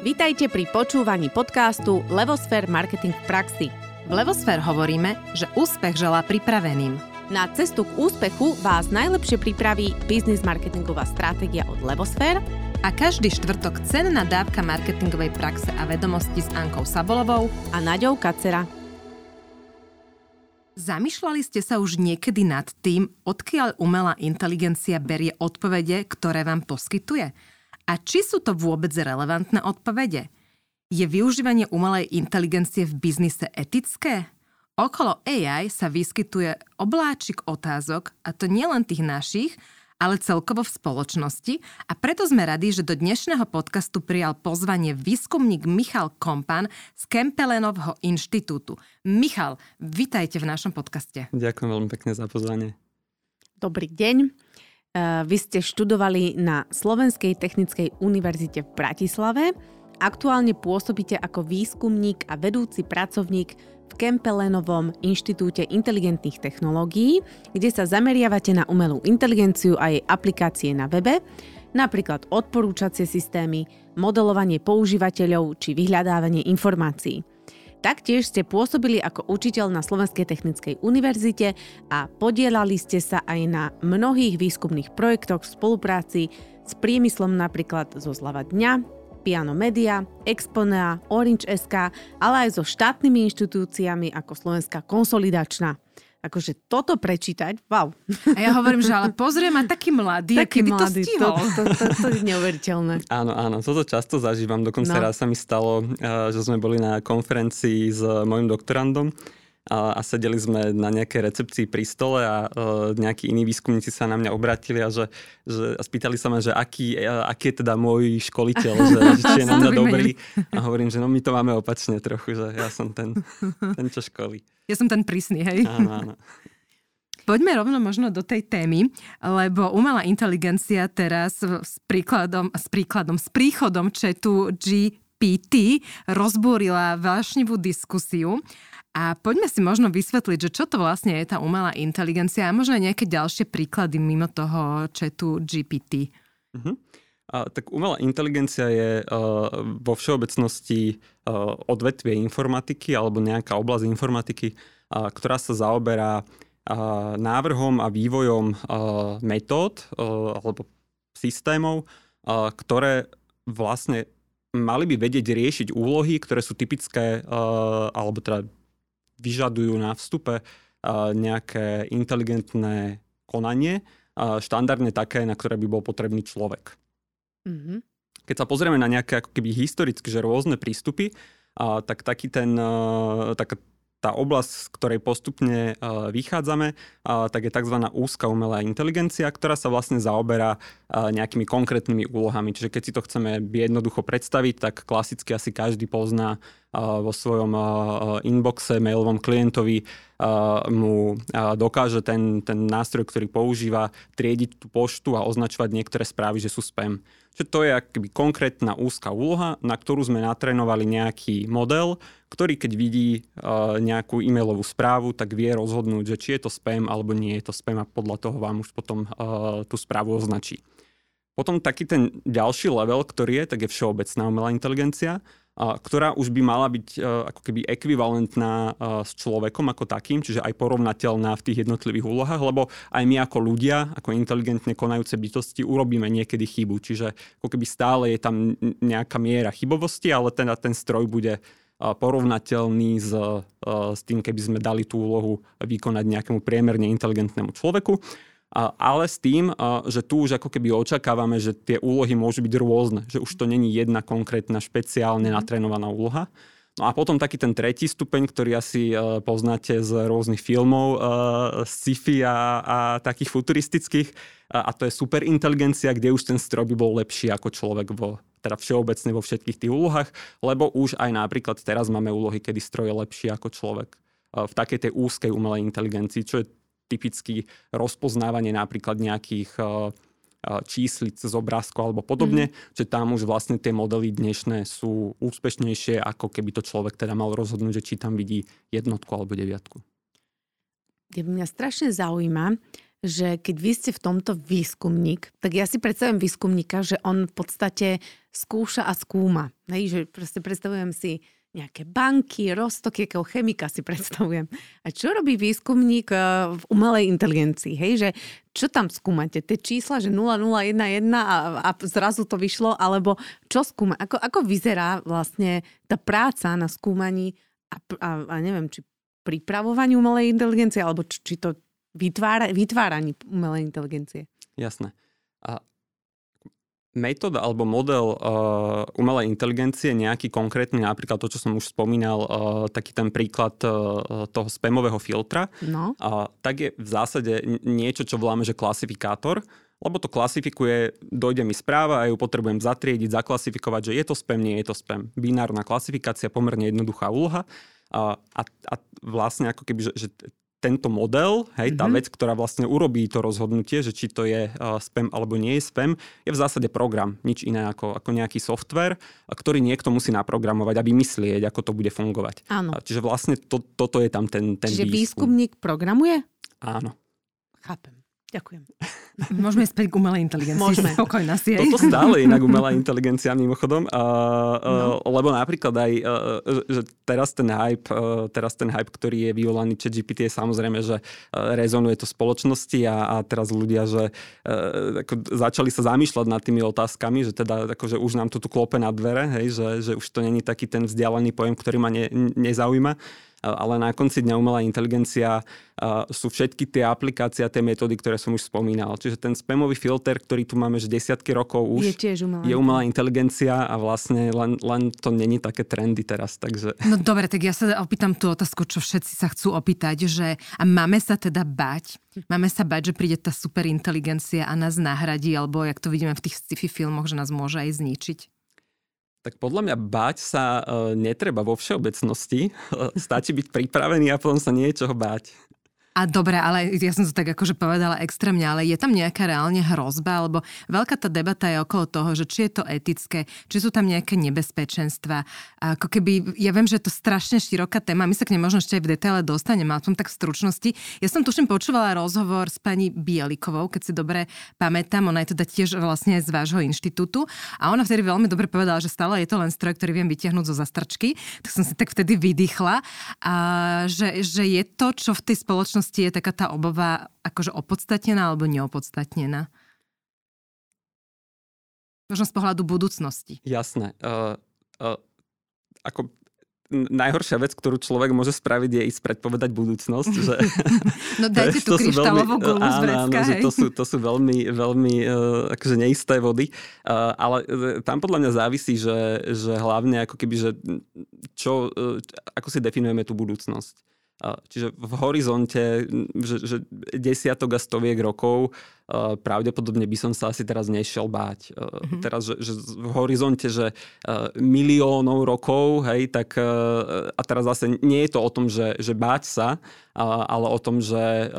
Vítajte pri počúvaní podcastu Levosfér Marketing v praxi. V Levosfér hovoríme, že úspech želá pripraveným. Na cestu k úspechu vás najlepšie pripraví biznis marketingová stratégia od Levosfér a každý štvrtok cenná dávka marketingovej praxe a vedomosti s Ankou Sabolovou a Naďou Kacera. Zamýšľali ste sa už niekedy nad tým, odkiaľ umelá inteligencia berie odpovede, ktoré vám poskytuje? A či sú to vôbec relevantné odpovede? Je využívanie umelej inteligencie v biznise etické? Okolo AI sa vyskytuje obláčik otázok, a to nielen tých našich, ale celkovo v spoločnosti a preto sme radi, že do dnešného podcastu prijal pozvanie výskumník Michal Kompan z Kempelenovho inštitútu. Michal, vitajte v našom podcaste. Ďakujem veľmi pekne za pozvanie. Dobrý deň. Eh, vy ste študovali na Slovenskej technickej univerzite v Bratislave. Aktuálne pôsobíte ako výskumník a vedúci pracovník v Kempelenovom inštitúte inteligentných technológií, kde sa zameriavate na umelú inteligenciu a jej aplikácie na webe, napríklad odporúčacie systémy, modelovanie používateľov či vyhľadávanie informácií. Taktiež ste pôsobili ako učiteľ na Slovenskej technickej univerzite a podielali ste sa aj na mnohých výskumných projektoch v spolupráci s priemyslom napríklad zo Zlava dňa, Piano Media, Exponea, Orange SK, ale aj so štátnymi inštitúciami ako Slovenská konsolidačná akože toto prečítať, wow. A ja hovorím, že ale pozrie ma taký mladý, taký kedy mladý, to stihol. To, to, to, to je neuveriteľné. Áno, áno, toto často zažívam. Dokonca no. raz sa mi stalo, eh, že sme boli na konferencii s mojim doktorandom a, a sedeli sme na nejakej recepcii pri stole a uh, nejakí iní výskumníci sa na mňa obratili a, že, že, a spýtali sa ma, že aký, uh, aký je teda môj školiteľ, že, že či je na mňa dobrý. A hovorím, že no my to máme opačne trochu, že ja som ten, ten čo školí. Ja som ten prísny, hej? Áno, áno. Poďme rovno možno do tej témy, lebo umelá inteligencia teraz s príkladom, s príkladom, s príchodom četu GPT rozbúrila vášnivú diskusiu a poďme si možno vysvetliť, že čo to vlastne je tá umelá inteligencia a možno aj nejaké ďalšie príklady mimo toho chatu GPT. Uh-huh. A, tak umelá inteligencia je uh, vo všeobecnosti uh, odvetvie informatiky alebo nejaká oblasť informatiky, uh, ktorá sa zaoberá uh, návrhom a vývojom uh, metód uh, alebo systémov, uh, ktoré vlastne mali by vedieť riešiť úlohy, ktoré sú typické, uh, alebo teda vyžadujú na vstupe nejaké inteligentné konanie, štandardne také, na ktoré by bol potrebný človek. Mm-hmm. Keď sa pozrieme na nejaké ako keby historicky, že rôzne prístupy, a, tak taký ten, tak, tá oblasť, z ktorej postupne uh, vychádzame, uh, tak je tzv. úzka umelá inteligencia, ktorá sa vlastne zaoberá uh, nejakými konkrétnymi úlohami. Čiže keď si to chceme jednoducho predstaviť, tak klasicky asi každý pozná vo svojom inboxe, mailovom klientovi mu dokáže ten, ten nástroj, ktorý používa, triediť tú poštu a označovať niektoré správy, že sú spam. Čiže to je akoby konkrétna úzka úloha, na ktorú sme natrénovali nejaký model, ktorý keď vidí uh, nejakú e-mailovú správu, tak vie rozhodnúť, že či je to spam alebo nie je to spam a podľa toho vám už potom uh, tú správu označí. Potom taký ten ďalší level, ktorý je, tak je všeobecná umelá inteligencia, ktorá už by mala byť e, ako keby ekvivalentná e, s človekom ako takým, čiže aj porovnateľná v tých jednotlivých úlohách, lebo aj my ako ľudia, ako inteligentne konajúce bytosti, urobíme niekedy chybu. Čiže ako keby stále je tam nejaká miera chybovosti, ale ten, ten stroj bude e, porovnateľný s, s tým, keby sme dali tú úlohu vykonať nejakému priemerne inteligentnému človeku ale s tým, že tu už ako keby očakávame, že tie úlohy môžu byť rôzne, že už to není jedna konkrétna špeciálne mhm. natrénovaná úloha. No a potom taký ten tretí stupeň, ktorý asi uh, poznáte z rôznych filmov, uh, sci-fi a, a takých futuristických, uh, a to je superinteligencia, kde už ten stroj by bol lepší ako človek vo, teda všeobecne vo všetkých tých úlohách, lebo už aj napríklad teraz máme úlohy, kedy stroj je lepší ako človek v takej tej úzkej umelej inteligencii, čo je typicky rozpoznávanie napríklad nejakých eh, eh, číslic z obrázku alebo podobne, mm. že tam už vlastne tie modely dnešné sú úspešnejšie, ako keby to človek teda mal rozhodnúť, že či tam vidí jednotku alebo deviatku. Mňa strašne zaujíma, že keď vy ste v tomto výskumník, tak ja si predstavím výskumníka, že on v podstate skúša a skúma. Hej, že proste predstavujem si nejaké banky, roztoky, akého chemika si predstavujem. A čo robí výskumník eh, v umelej inteligencii? Hej, že čo tam skúmate? Tie čísla, že 0011 a, a zrazu to vyšlo, alebo čo skúma? Ako, ako vyzerá vlastne tá práca na skúmaní a, a, a neviem, či pripravovaní umelej inteligencie, alebo či, či to vytvára, vytváraní umelej inteligencie? Jasné. A metóda alebo model uh, umelej inteligencie, nejaký konkrétny, napríklad to, čo som už spomínal, uh, taký ten príklad uh, toho spamového filtra, no. uh, tak je v zásade niečo, čo voláme, že klasifikátor, lebo to klasifikuje, dojde mi správa a ju potrebujem zatriediť, zaklasifikovať, že je to spam, nie je to spam. Binárna klasifikácia, pomerne jednoduchá úloha. A, a, a vlastne ako keby, že, že tento model, hej, tá mm-hmm. vec, ktorá vlastne urobí to rozhodnutie, že či to je uh, spam alebo nie je spam, je v zásade program, nič iné ako, ako nejaký software, ktorý niekto musí naprogramovať a vymyslieť, ako to bude fungovať. Áno. Čiže vlastne to, toto je tam ten, ten Čiže výskum. výskumník programuje? Áno. Chápem. Ďakujem. Môžeme späť k umelej inteligencii. Môžeme. Spokojná si. Toto stále inak umelá inteligencia mimochodom, uh, uh, no. lebo napríklad aj, uh, že teraz ten hype, uh, teraz ten hype, ktorý je vyvolaný chat GPT je samozrejme, že uh, rezonuje to spoločnosti a, a teraz ľudia, že uh, ako začali sa zamýšľať nad tými otázkami, že teda akože už nám to tu klope na dvere, hej, že, že už to není taký ten vzdialený pojem, ktorý ma ne, nezaujíma ale na konci dňa umelá inteligencia sú všetky tie aplikácie a tie metódy, ktoré som už spomínal. Čiže ten spamový filter, ktorý tu máme že desiatky rokov už, je tiež umelá, je umelá inteligencia a vlastne len, len to není také trendy teraz. Takže... No dobre, tak ja sa opýtam tú otázku, čo všetci sa chcú opýtať, že a máme sa teda bať, máme sa bať, že príde tá superinteligencia a nás nahradí, alebo jak to vidíme v tých sci-fi filmoch, že nás môže aj zničiť? Tak podľa mňa báť sa e, netreba vo všeobecnosti. Stačí byť pripravený a potom sa niečoho báť. A dobre, ale ja som to tak akože povedala extrémne, ale je tam nejaká reálne hrozba, alebo veľká tá debata je okolo toho, že či je to etické, či sú tam nejaké nebezpečenstva. Ako keby, ja viem, že je to strašne široká téma, my sa k nej možno ešte aj v detaile dostaneme, ale tom tak v stručnosti. Ja som tuším počúvala rozhovor s pani Bielikovou, keď si dobre pamätám, ona je teda tiež vlastne z vášho inštitútu a ona vtedy veľmi dobre povedala, že stále je to len stroj, ktorý viem vytiahnuť zo zastrčky, tak som si tak vtedy vydýchla, a že, že je to, čo v tej spoločnosti spoločnosti je taká tá obava akože opodstatnená alebo neopodstatnená? Možno z pohľadu budúcnosti. Jasné. Uh, uh, ako najhoršia vec, ktorú človek môže spraviť, je ísť predpovedať budúcnosť. Že, no dajte tú kryštálovú gulu z vrecka, áno, že to sú, to sú veľmi, veľmi uh, akože neisté vody. Uh, ale uh, tam podľa mňa závisí, že, že hlavne ako keby, že čo, uh, ako si definujeme tú budúcnosť. Čiže v horizonte, že, že desiatok a stoviek rokov pravdepodobne by som sa asi teraz nešiel báť. Mm-hmm. Teraz, že, že v horizonte, že miliónov rokov, hej, tak a teraz zase nie je to o tom, že, že báť sa, ale o tom, že,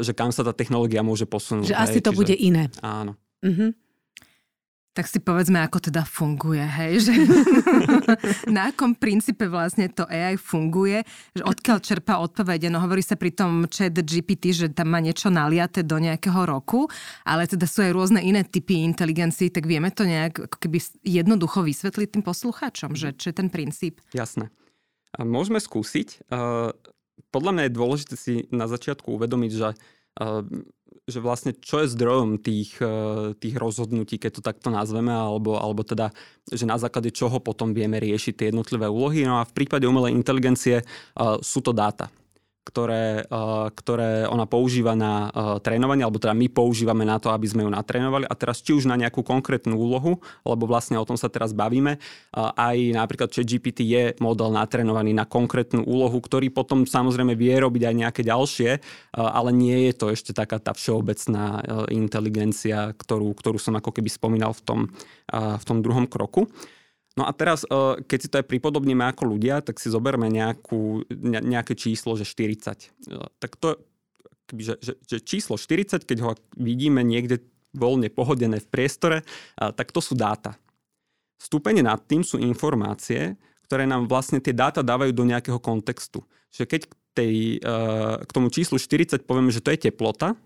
že kam sa tá technológia môže posunúť. Že hej, asi to čiže, bude iné. Áno. Mm-hmm. Tak si povedzme, ako teda funguje, hej? Že na akom princípe vlastne to AI funguje, že odkiaľ čerpa odpovede. No hovorí sa pri tom chat GPT, že tam má niečo naliate do nejakého roku, ale teda sú aj rôzne iné typy inteligencií, tak vieme to nejak ako keby jednoducho vysvetliť tým poslucháčom, že čo je ten princíp. Jasné. Môžeme skúsiť. Podľa mňa je dôležité si na začiatku uvedomiť, že že vlastne čo je zdrojom tých, eh, tých rozhodnutí, keď to takto nazveme, alebo, alebo teda, že na základe čoho potom vieme riešiť tie jednotlivé úlohy. No a v prípade umelej inteligencie uh, sú to dáta ktoré, eh, ktoré ona používa na eh, trénovanie, alebo teda my používame na to, aby sme ju natrénovali. A teraz či už na nejakú konkrétnu úlohu, lebo vlastne o tom sa teraz bavíme, eh, aj napríklad že GPT je model natrénovaný na konkrétnu úlohu, ktorý potom samozrejme vie robiť aj nejaké ďalšie, ale nie je to ešte taká tá všeobecná inteligencia, ktorú, ktorú som ako keby spomínal v tom, v tom druhom kroku. No a teraz, eh, keď si to aj pripodobníme ako ľudia, tak si zoberme nejakú, nejaké číslo, že 40. Eh, tak to, že, že, že číslo 40, keď ho vidíme niekde voľne pohodené v priestore, eh, tak to sú dáta. Stúpenie nad tým sú informácie, ktoré nám vlastne tie dáta dávajú do nejakého kontextu. Že keď k, tej, k tomu číslu 40 povieme, že to je teplota,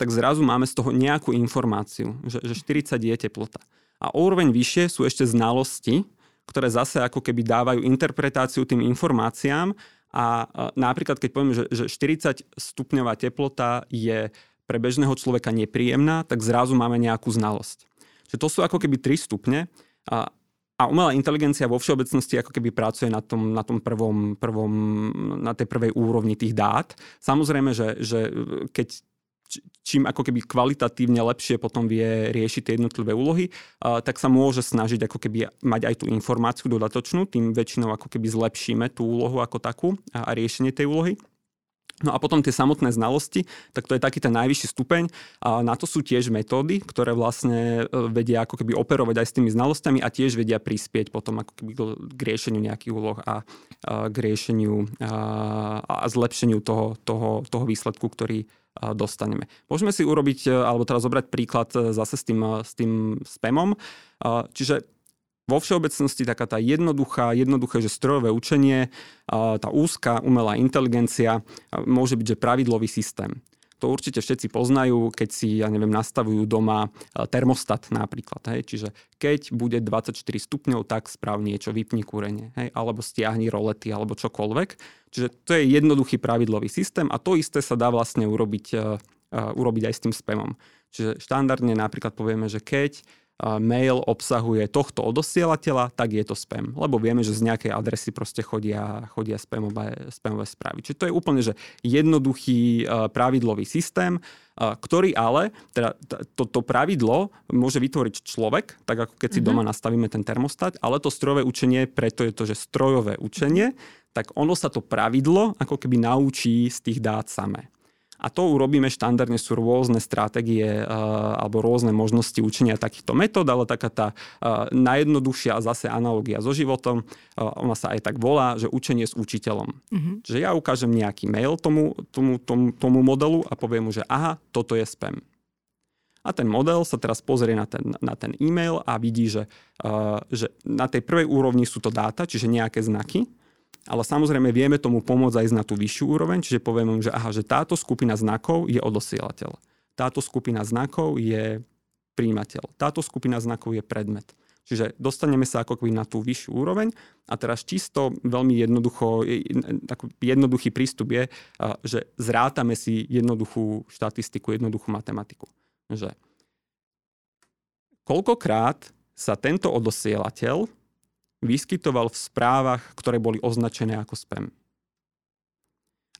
tak zrazu máme z toho nejakú informáciu, že, že 40 je teplota. A o úroveň vyššie sú ešte znalosti, ktoré zase ako keby dávajú interpretáciu tým informáciám a napríklad keď povieme, že, že 40 stupňová teplota je pre bežného človeka nepríjemná, tak zrazu máme nejakú znalosť. Čiže to sú ako keby 3 stupne a, a umelá inteligencia vo všeobecnosti ako keby pracuje na tom, na tom prvom, prvom, na tej prvej úrovni tých dát. Samozrejme, že, že keď čím ako keby kvalitatívne lepšie potom vie riešiť tie jednotlivé úlohy, tak sa môže snažiť ako keby mať aj tú informáciu dodatočnú, tým väčšinou ako keby zlepšíme tú úlohu ako takú a, riešenie tej úlohy. No a potom tie samotné znalosti, tak to je taký ten najvyšší stupeň. A na to sú tiež metódy, ktoré vlastne e, vedia ako keby operovať aj s tými znalosťami a tiež vedia prispieť potom ako keby k riešeniu nejakých úloh a, a k riešeniu a, a zlepšeniu toho, toho, toho výsledku, ktorý, dostaneme. Môžeme si urobiť, e, alebo teraz zobrať príklad e, zase s tým, e, s tým spamom. Čiže vo všeobecnosti taká tá jednoduchá, jednoduché, že strojové učenie, tá úzká umelá inteligencia môže byť, že pravidlový systém. To určite všetci poznajú, keď si, ja neviem, nastavujú doma e, termostat napríklad. Hej? Čiže keď bude 24 stupňov, tak správ niečo, vypni kúrenie, hej? alebo stiahni rolety, alebo čokoľvek. Čiže to je jednoduchý pravidlový systém a to isté sa dá vlastne urobiť, uh, urobiť aj s tým spamom. Čiže štandardne napríklad povieme, že keď mail obsahuje tohto odosielateľa, tak je to spam. Lebo vieme, že z nejakej adresy proste chodia, chodia spamové, spamové správy. Čiže to je úplne že jednoduchý pravidlový systém, ktorý ale, teda to, to pravidlo môže vytvoriť človek, tak ako keď si mm-hmm. doma nastavíme ten termostat, ale to strojové učenie, preto je to, že strojové učenie, tak ono sa to pravidlo ako keby naučí z tých dát samé. A to urobíme štandardne, sú rôzne stratégie uh, alebo rôzne možnosti učenia takýchto metód, ale taká tá uh, najjednoduchšia zase analogia so životom, uh, ona sa aj tak volá, že učenie s učiteľom. Mm-hmm. Čiže ja ukážem nejaký mail tomu, tomu, tomu, tomu modelu a poviem mu, že aha, toto je spam. A ten model sa teraz pozrie na ten, na ten e-mail a vidí, že, uh, že na tej prvej úrovni sú to dáta, čiže nejaké znaky, ale samozrejme vieme tomu pomôcť aj na tú vyššiu úroveň, čiže povieme, že, aha, že táto skupina znakov je odosielateľ. Táto skupina znakov je príjimateľ. Táto skupina znakov je predmet. Čiže dostaneme sa ako na tú vyššiu úroveň a teraz čisto veľmi jednoducho, jednoduchý prístup je, že zrátame si jednoduchú štatistiku, jednoduchú matematiku. Že koľkokrát sa tento odosielateľ vyskytoval v správach, ktoré boli označené ako spam.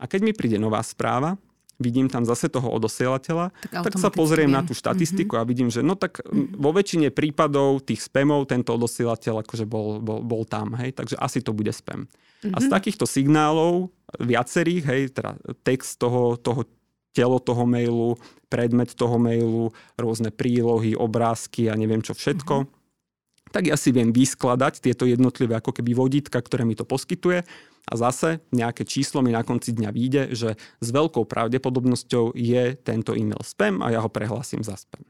A keď mi príde nová správa, vidím tam zase toho odosielateľa, tak, tak sa pozriem na tú štatistiku mm-hmm. a vidím, že no tak mm-hmm. vo väčšine prípadov tých spamov tento odosielateľ akože bol, bol, bol tam, hej, takže asi to bude spam. Mm-hmm. A z mhm. takýchto signálov viacerých, hej, teda text toho, toho telo toho mailu, predmet toho mailu, rôzne prílohy, obrázky a neviem čo všetko, mm-hmm tak ja si viem vyskladať tieto jednotlivé ako keby vodítka, ktoré mi to poskytuje a zase nejaké číslo mi na konci dňa vyjde, že s veľkou pravdepodobnosťou je tento e-mail spam a ja ho prehlasím za spam.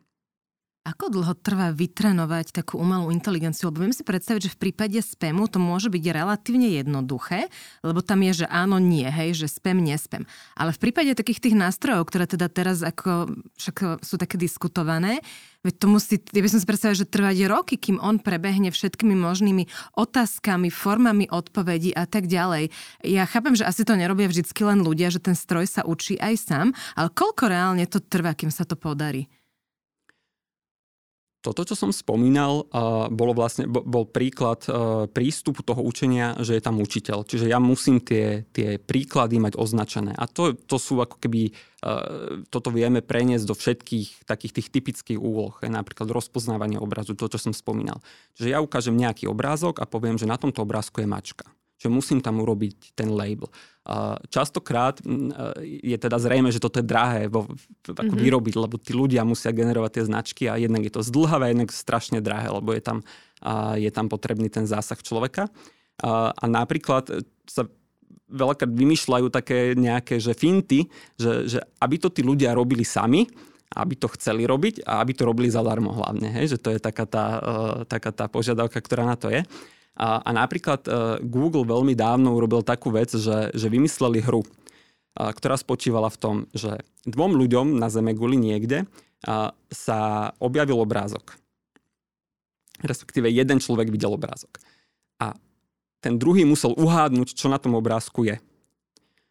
Ako dlho trvá vytrenovať takú umelú inteligenciu? Lebo viem si predstaviť, že v prípade spamu to môže byť relatívne jednoduché, lebo tam je, že áno, nie, hej, že spam, nespam. Ale v prípade takých tých nástrojov, ktoré teda teraz ako však sú také diskutované, veď to musí, ja by som si predstavila, že trvať roky, kým on prebehne všetkými možnými otázkami, formami odpovedí a tak ďalej. Ja chápem, že asi to nerobia vždycky len ľudia, že ten stroj sa učí aj sám, ale koľko reálne to trvá, kým sa to podarí? Toto, čo som spomínal, bolo vlastne, bol príklad prístupu toho učenia, že je tam učiteľ. Čiže ja musím tie, tie príklady mať označené. A to, to sú ako keby, toto vieme preniesť do všetkých takých tých typických úloh. Napríklad rozpoznávanie obrazu, to, čo som spomínal. Čiže ja ukážem nejaký obrázok a poviem, že na tomto obrázku je mačka že musím tam urobiť ten label. Častokrát je teda zrejme, že toto je drahé vo, ako mm-hmm. vyrobiť, lebo tí ľudia musia generovať tie značky a jednak je to zdlhavé, jednak strašne drahé, lebo je tam, je tam potrebný ten zásah človeka. A napríklad sa veľakrát vymýšľajú také nejaké že finty, že, že aby to tí ľudia robili sami, aby to chceli robiť a aby to robili zadarmo hlavne. Hej? Že to je taká tá, uh, taká tá požiadavka, ktorá na to je. A, a napríklad uh, Google veľmi dávno urobil takú vec, že, že vymysleli hru, uh, ktorá spočívala v tom, že dvom ľuďom na Zeme guli niekde uh, sa objavil obrázok. respektíve jeden človek videl obrázok. A ten druhý musel uhádnuť, čo na tom obrázku je.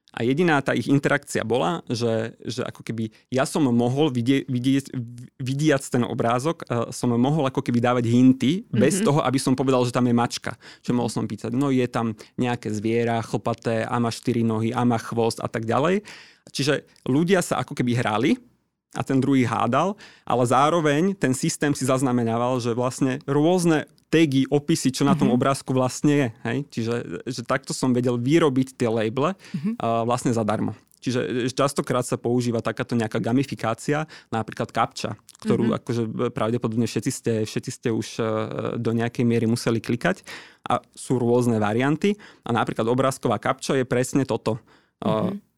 A jediná tá ich interakcia bola, že, že ako keby ja som mohol vidie, vidieť, vidiac ten obrázok, uh, som mohol ako keby dávať hinty mm-hmm. bez toho, aby som povedal, že tam je mačka. Čo mohol som pýtať, no je tam nejaké zviera, chlpaté, a má štyri nohy, a má chvost a tak ďalej. Čiže ľudia sa ako keby hrali a ten druhý hádal, ale zároveň ten systém si zaznamenával, že vlastne rôzne tagy, opisy, čo na tom mm-hmm. obrázku vlastne je. Hej? Čiže že takto som vedel vyrobiť tie labele mm-hmm. uh, vlastne zadarmo. Čiže častokrát sa používa takáto nejaká gamifikácia, napríklad kapča, ktorú mm-hmm. akože pravdepodobne všetci ste, všetci ste už uh, do nejakej miery museli klikať a sú rôzne varianty. A napríklad obrázková kapča je presne toto. Mm-hmm.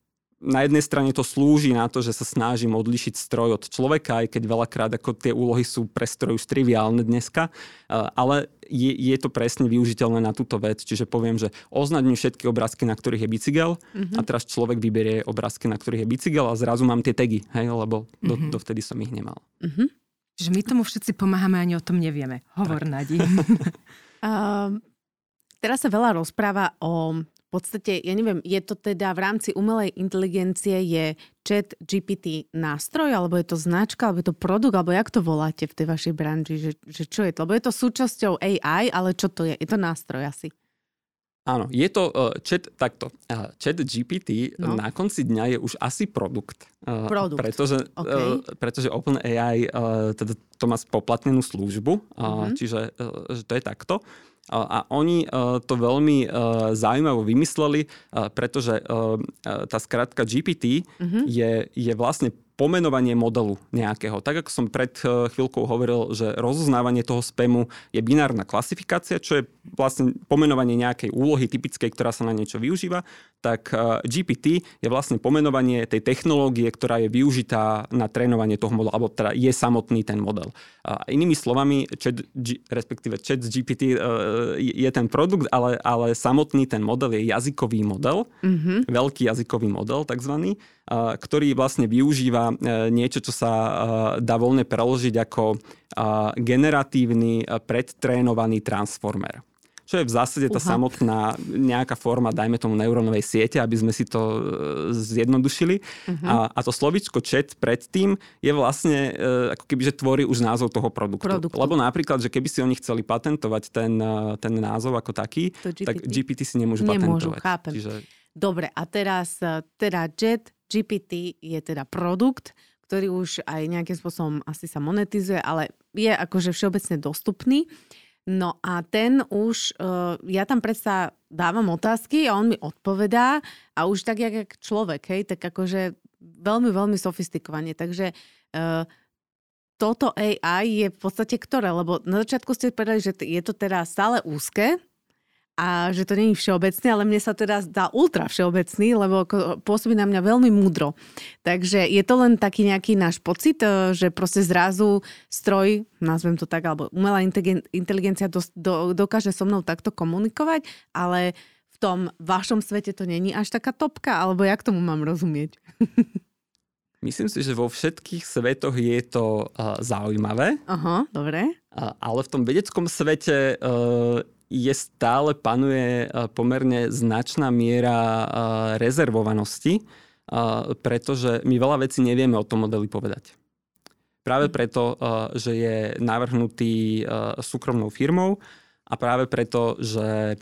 Na jednej strane to slúži na to, že sa snažím odlišiť stroj od človeka, aj keď veľakrát ako tie úlohy sú pre stroj už triviálne dneska, ale je, je to presne využiteľné na túto vec. Čiže poviem, že oznaď mi všetky obrázky, na ktorých je bicykel mm-hmm. a teraz človek vyberie obrázky, na ktorých je bicykel a zrazu mám tie tagy, hej, lebo do, mm-hmm. dovtedy som ich nemal. Mm-hmm. Čiže my tomu všetci pomáhame, ani o tom nevieme. Hovor, Nadi. uh, teraz sa veľa rozpráva o podstate, ja neviem, je to teda v rámci umelej inteligencie je chat GPT nástroj, alebo je to značka, alebo je to produkt, alebo jak to voláte v tej vašej branži, že, že čo je to? Lebo je to súčasťou AI, ale čo to je? Je to nástroj asi? Áno, je to uh, chat takto. Uh, chat GPT no. na konci dňa je už asi produkt. Uh, produkt. Pretože, okay. uh, pretože OpenAI uh, teda to má spoplatnenú službu, uh, mm-hmm. čiže uh, že to je takto. A oni e, to veľmi e, zaujímavo vymysleli, e, pretože tá skratka GPT mm-hmm. je, je vlastne pomenovanie modelu nejakého. Tak ako som pred chvíľkou hovoril, že rozoznávanie toho spamu je binárna klasifikácia, čo je vlastne pomenovanie nejakej úlohy typickej, ktorá sa na niečo využíva, tak GPT je vlastne pomenovanie tej technológie, ktorá je využitá na trénovanie toho modelu, alebo teda je samotný ten model. A inými slovami, chat, respektíve chat GPT je ten produkt, ale, ale samotný ten model je jazykový model, mm-hmm. veľký jazykový model takzvaný, ktorý vlastne využíva e, niečo, čo sa dá voľne preložiť ako generatívny predtrénovaný transformer čo je v zásade tá Uha. samotná nejaká forma, dajme tomu neurónovej siete, aby sme si to e, zjednodušili. Uh-huh. A, a to slovičko chat predtým je vlastne e, ako keby, že tvorí už názov toho produktu. produktu. Lebo napríklad, že keby si oni chceli patentovať ten, ten názov ako taký, GPT. tak GPT si nemôžu, nemôžu patentovať. Chápem. Čiže... Dobre, a teraz teda chat GPT je teda produkt, ktorý už aj nejakým spôsobom asi sa monetizuje, ale je akože všeobecne dostupný. No a ten už, uh, ja tam predsa dávam otázky a on mi odpovedá a už tak jak, jak človek, hej, tak akože veľmi, veľmi sofistikovane. Takže uh, toto AI je v podstate ktoré? Lebo na začiatku ste povedali, že je to teda stále úzke, a že to není všeobecný, ale mne sa teda zdá ultra všeobecný, lebo pôsobí na mňa veľmi múdro. Takže je to len taký nejaký náš pocit, e, že proste zrazu stroj, nazvem to tak, alebo umelá inteligencia do, do, dokáže so mnou takto komunikovať, ale v tom vašom svete to není až taká topka, alebo jak tomu mám rozumieť? Myslím si, že vo všetkých svetoch je to uh, zaujímavé. Aha, dobre. Uh, ale v tom vedeckom svete uh, je stále panuje e, pomerne značná miera e, rezervovanosti, e, pretože my veľa vecí nevieme o tom modeli povedať. Práve preto, že je navrhnutý súkromnou firmou a práve preto, že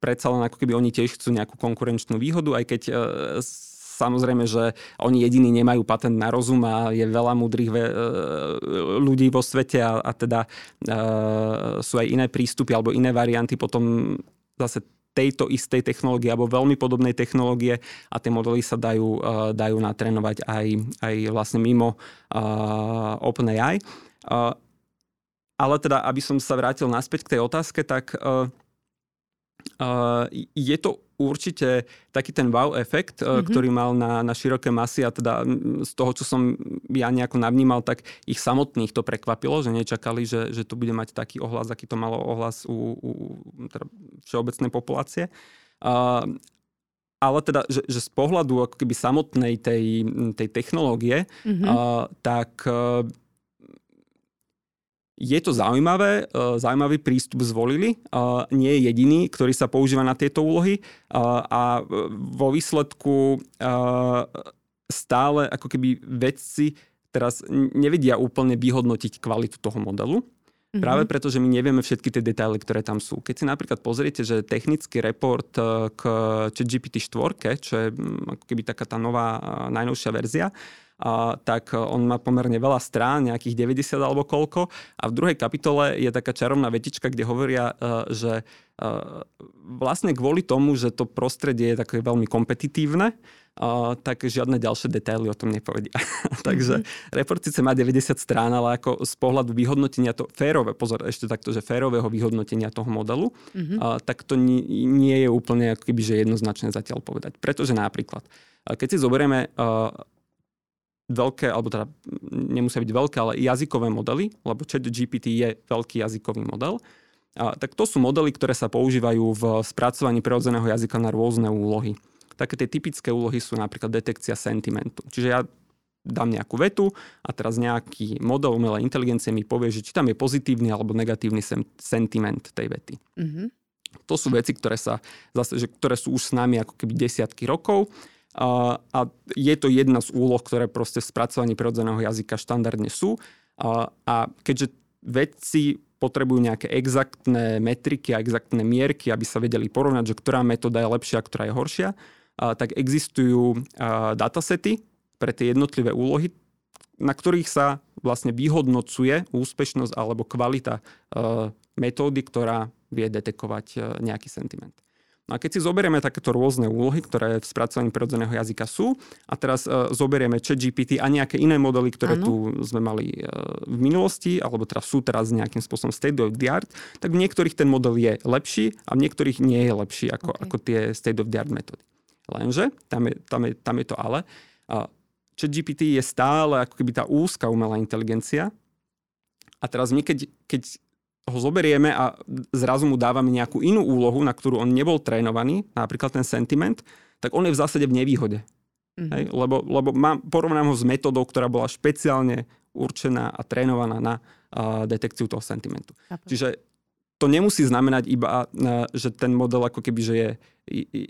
predsa len ako keby oni tiež chcú nejakú konkurenčnú výhodu, aj keď Samozrejme, že oni jediní nemajú patent na rozum a je veľa múdrych ve- e, ľudí vo svete a, a teda uh, sú aj iné prístupy alebo iné varianty potom zase tejto istej technológie alebo veľmi podobnej technológie a tie modely sa dajú, uh, dajú natrénovať aj, aj vlastne mimo uh, OpenAI. Uh, ale teda, aby som sa vrátil naspäť k tej otázke, tak uh, uh, je to určite taký ten wow efekt, mm-hmm. ktorý mal na, na široké masy a teda z toho, čo som ja nejako navnímal, tak ich samotných to prekvapilo, že nečakali, že, že to bude mať taký ohlas, aký to malo ohlas u, u teda všeobecnej populácie. Uh, ale teda, že, že z pohľadu ako keby samotnej tej, tej technológie, mm-hmm. uh, tak uh, je to zaujímavé, zaujímavý prístup zvolili, nie je jediný, ktorý sa používa na tieto úlohy a vo výsledku stále ako keby vedci teraz nevedia úplne vyhodnotiť kvalitu toho modelu. Mm-hmm. Práve preto, že my nevieme všetky tie detaily, ktoré tam sú. Keď si napríklad pozriete, že technický report e, k ChatGPT 4, čo je ako keby taká tá nová, e, najnovšia verzia, a, tak on má pomerne veľa strán, nejakých 90 alebo koľko. A v druhej kapitole je taká čarovná vetička, kde hovoria, e, že vlastne kvôli tomu, že to prostredie je také veľmi kompetitívne, uh, tak žiadne ďalšie detaily o tom nepovedia. Takže mm-hmm. report síce má 90 strán, ale ako z pohľadu vyhodnotenia to férové, pozor, ešte takto, že férového vyhodnotenia toho modelu, mm-hmm. uh, tak to nie, nie je úplne ako keby, že jednoznačne zatiaľ povedať. Pretože napríklad, keď si zoberieme uh, veľké, alebo teda nemusia byť veľké, ale jazykové modely, lebo chat GPT je veľký jazykový model, a, tak to sú modely, ktoré sa používajú v spracovaní prirodzeného jazyka na rôzne úlohy. Také tie typické úlohy sú napríklad detekcia sentimentu. Čiže ja dám nejakú vetu a teraz nejaký model umelej inteligencie mi povie, že či tam je pozitívny alebo negatívny sem- sentiment tej vety. Mm-hmm. To sú veci, ktoré, sa, zase, že, ktoré sú už s nami ako keby desiatky rokov a, a je to jedna z úloh, ktoré proste v spracovaní prirodzeného jazyka štandardne sú. A, a keďže vedci potrebujú nejaké exaktné metriky a exaktné mierky, aby sa vedeli porovnať, že ktorá metóda je lepšia a ktorá je horšia, tak existujú datasety pre tie jednotlivé úlohy, na ktorých sa vlastne vyhodnocuje úspešnosť alebo kvalita metódy, ktorá vie detekovať nejaký sentiment. No a keď si zoberieme takéto rôzne úlohy, ktoré v spracovaní prirodzeného jazyka sú, a teraz uh, zoberieme ChatGPT a nejaké iné modely, ktoré ano. tu sme mali uh, v minulosti, alebo teraz sú teraz nejakým spôsobom state of the art, tak v niektorých ten model je lepší a v niektorých nie je lepší ako, okay. ako tie state of the art metódy. Lenže, tam je, tam je, tam je to ale, uh, ChatGPT je stále ako keby tá úzka umelá inteligencia. A teraz my, keď, keď ho zoberieme a zrazu mu dávame nejakú inú úlohu, na ktorú on nebol trénovaný, napríklad ten sentiment, tak on je v zásade v nevýhode. Mm-hmm. Hej? Lebo, lebo mám, porovnám ho s metodou, ktorá bola špeciálne určená a trénovaná na uh, detekciu toho sentimentu. Chápem. Čiže to nemusí znamenať iba, že ten model ako keby, že je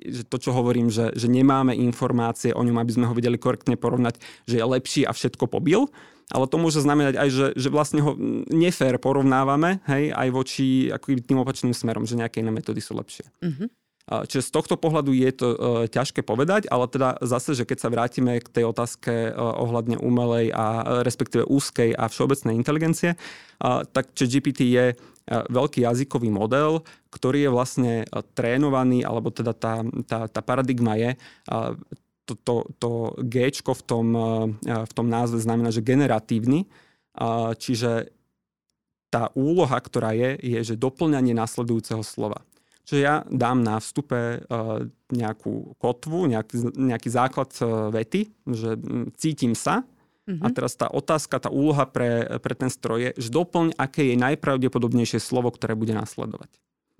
že to, čo hovorím, že, že nemáme informácie o ňom, aby sme ho vedeli korektne porovnať, že je lepší a všetko pobil, ale to môže znamenať aj, že, že vlastne ho nefér porovnávame, hej, aj voči ako tým opačným smerom, že nejaké iné metódy sú lepšie. Mm-hmm. Čiže z tohto pohľadu je to uh, ťažké povedať, ale teda zase, že keď sa vrátime k tej otázke uh, ohľadne umelej a uh, respektíve úzkej a všeobecnej inteligencie, uh, tak GPT je veľký jazykový model, ktorý je vlastne uh, trénovaný, alebo teda tá, tá, tá paradigma je, uh, to, to, to G v tom, v tom názve znamená, že generatívny, čiže tá úloha, ktorá je, je, že doplňanie následujúceho slova. Čiže ja dám na vstupe nejakú kotvu, nejaký, nejaký základ vety, že cítim sa. Mm-hmm. A teraz tá otázka, tá úloha pre, pre ten stroj je, že doplň, aké je najpravdepodobnejšie slovo, ktoré bude následovať.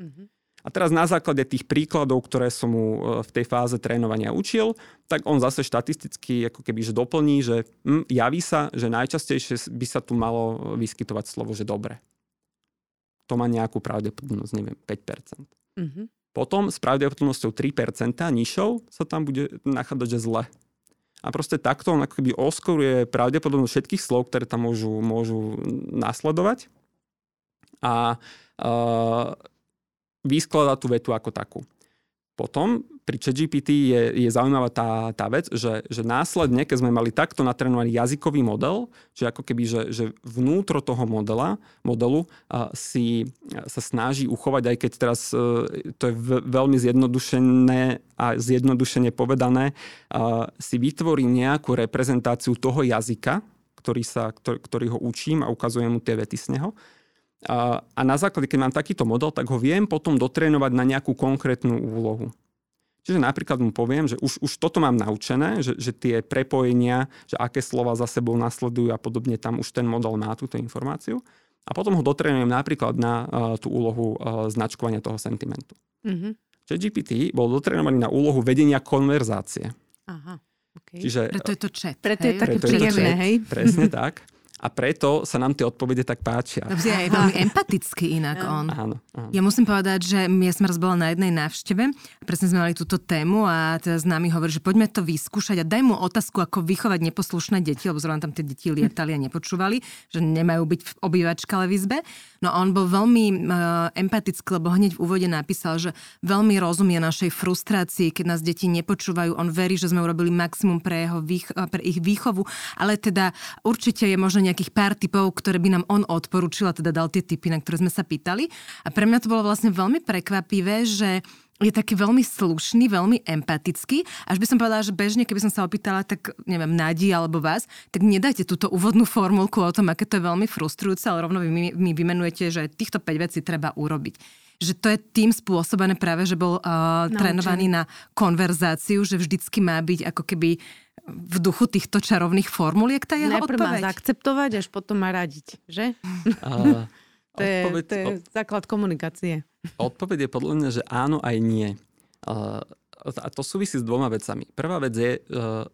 Mm-hmm. A teraz na základe tých príkladov, ktoré som mu uh, v tej fáze trénovania učil, tak on zase štatisticky ako keby že doplní, že hm, javí sa, že najčastejšie by sa tu malo vyskytovať slovo, že dobre. To má nejakú pravdepodobnosť, neviem, 5%. Mm-hmm. Potom s pravdepodobnosťou 3% nižšou sa tam bude nachádzať, že zle. A proste takto on ako keby oskoruje pravdepodobnosť všetkých slov, ktoré tam môžu, môžu nasledovať a uh, vyskladá tú vetu ako takú. Potom pri ChatGPT je, je zaujímavá tá, tá vec, že, že následne, keď sme mali takto natrenovaný jazykový model, že ako keby, že, že vnútro toho modela, modelu a, si sa snaží uchovať, aj keď teraz e, to je veľmi zjednodušené a zjednodušene povedané, a, si vytvorí nejakú reprezentáciu toho jazyka, ktorý, sa, ktorý, ktorý ho učím a ukazujem mu tie vety z neho. A, na základe, keď mám takýto model, tak ho viem potom dotrénovať na nejakú konkrétnu úlohu. Čiže napríklad mu poviem, že už, už toto mám naučené, že, že tie prepojenia, že aké slova za sebou nasledujú a podobne, tam už ten model má túto informáciu. A potom ho dotrenujem napríklad na uh, tú úlohu uh, značkovania toho sentimentu. Mm-hmm. Čiže GPT bol dotrenovaný na úlohu vedenia konverzácie. Aha, okay. Čiže, Preto je to chat. Preto je také príjemné, hej? Presne tak. a preto sa nám tie odpovede tak páčia. No, je aj veľmi empatický inak on. Áno, áno. Ja musím povedať, že ja som raz bola na jednej návšteve a presne sme mali túto tému a teda s nami hovorí, že poďme to vyskúšať a daj mu otázku, ako vychovať neposlušné deti, lebo zrovna tam tie deti lietali a nepočúvali, že nemajú byť v obývačke, ale v izbe. No on bol veľmi uh, empatický, lebo hneď v úvode napísal, že veľmi rozumie našej frustrácii, keď nás deti nepočúvajú. On verí, že sme urobili maximum pre, jeho vých, pre ich výchovu, ale teda určite je možno nejakých pár typov, ktoré by nám on odporúčil a teda dal tie typy, na ktoré sme sa pýtali. A pre mňa to bolo vlastne veľmi prekvapivé, že je taký veľmi slušný, veľmi empatický. Až by som povedala, že bežne, keby som sa opýtala, tak neviem, Nadi alebo vás, tak nedajte túto úvodnú formulku o tom, aké to je veľmi frustrujúce, ale rovno vy mi vymenujete, že týchto 5 vecí treba urobiť že to je tým spôsobené práve, že bol uh, trénovaný na konverzáciu, že vždycky má byť ako keby v duchu týchto čarovných formuliek tá jeho Najprv odpoveď? má zaakceptovať, až potom má radiť, že? Uh, to, je, odpoveď, to je základ komunikácie. Odpoveď je podľa mňa, že áno aj nie. Uh, a to súvisí s dvoma vecami. Prvá vec je, uh,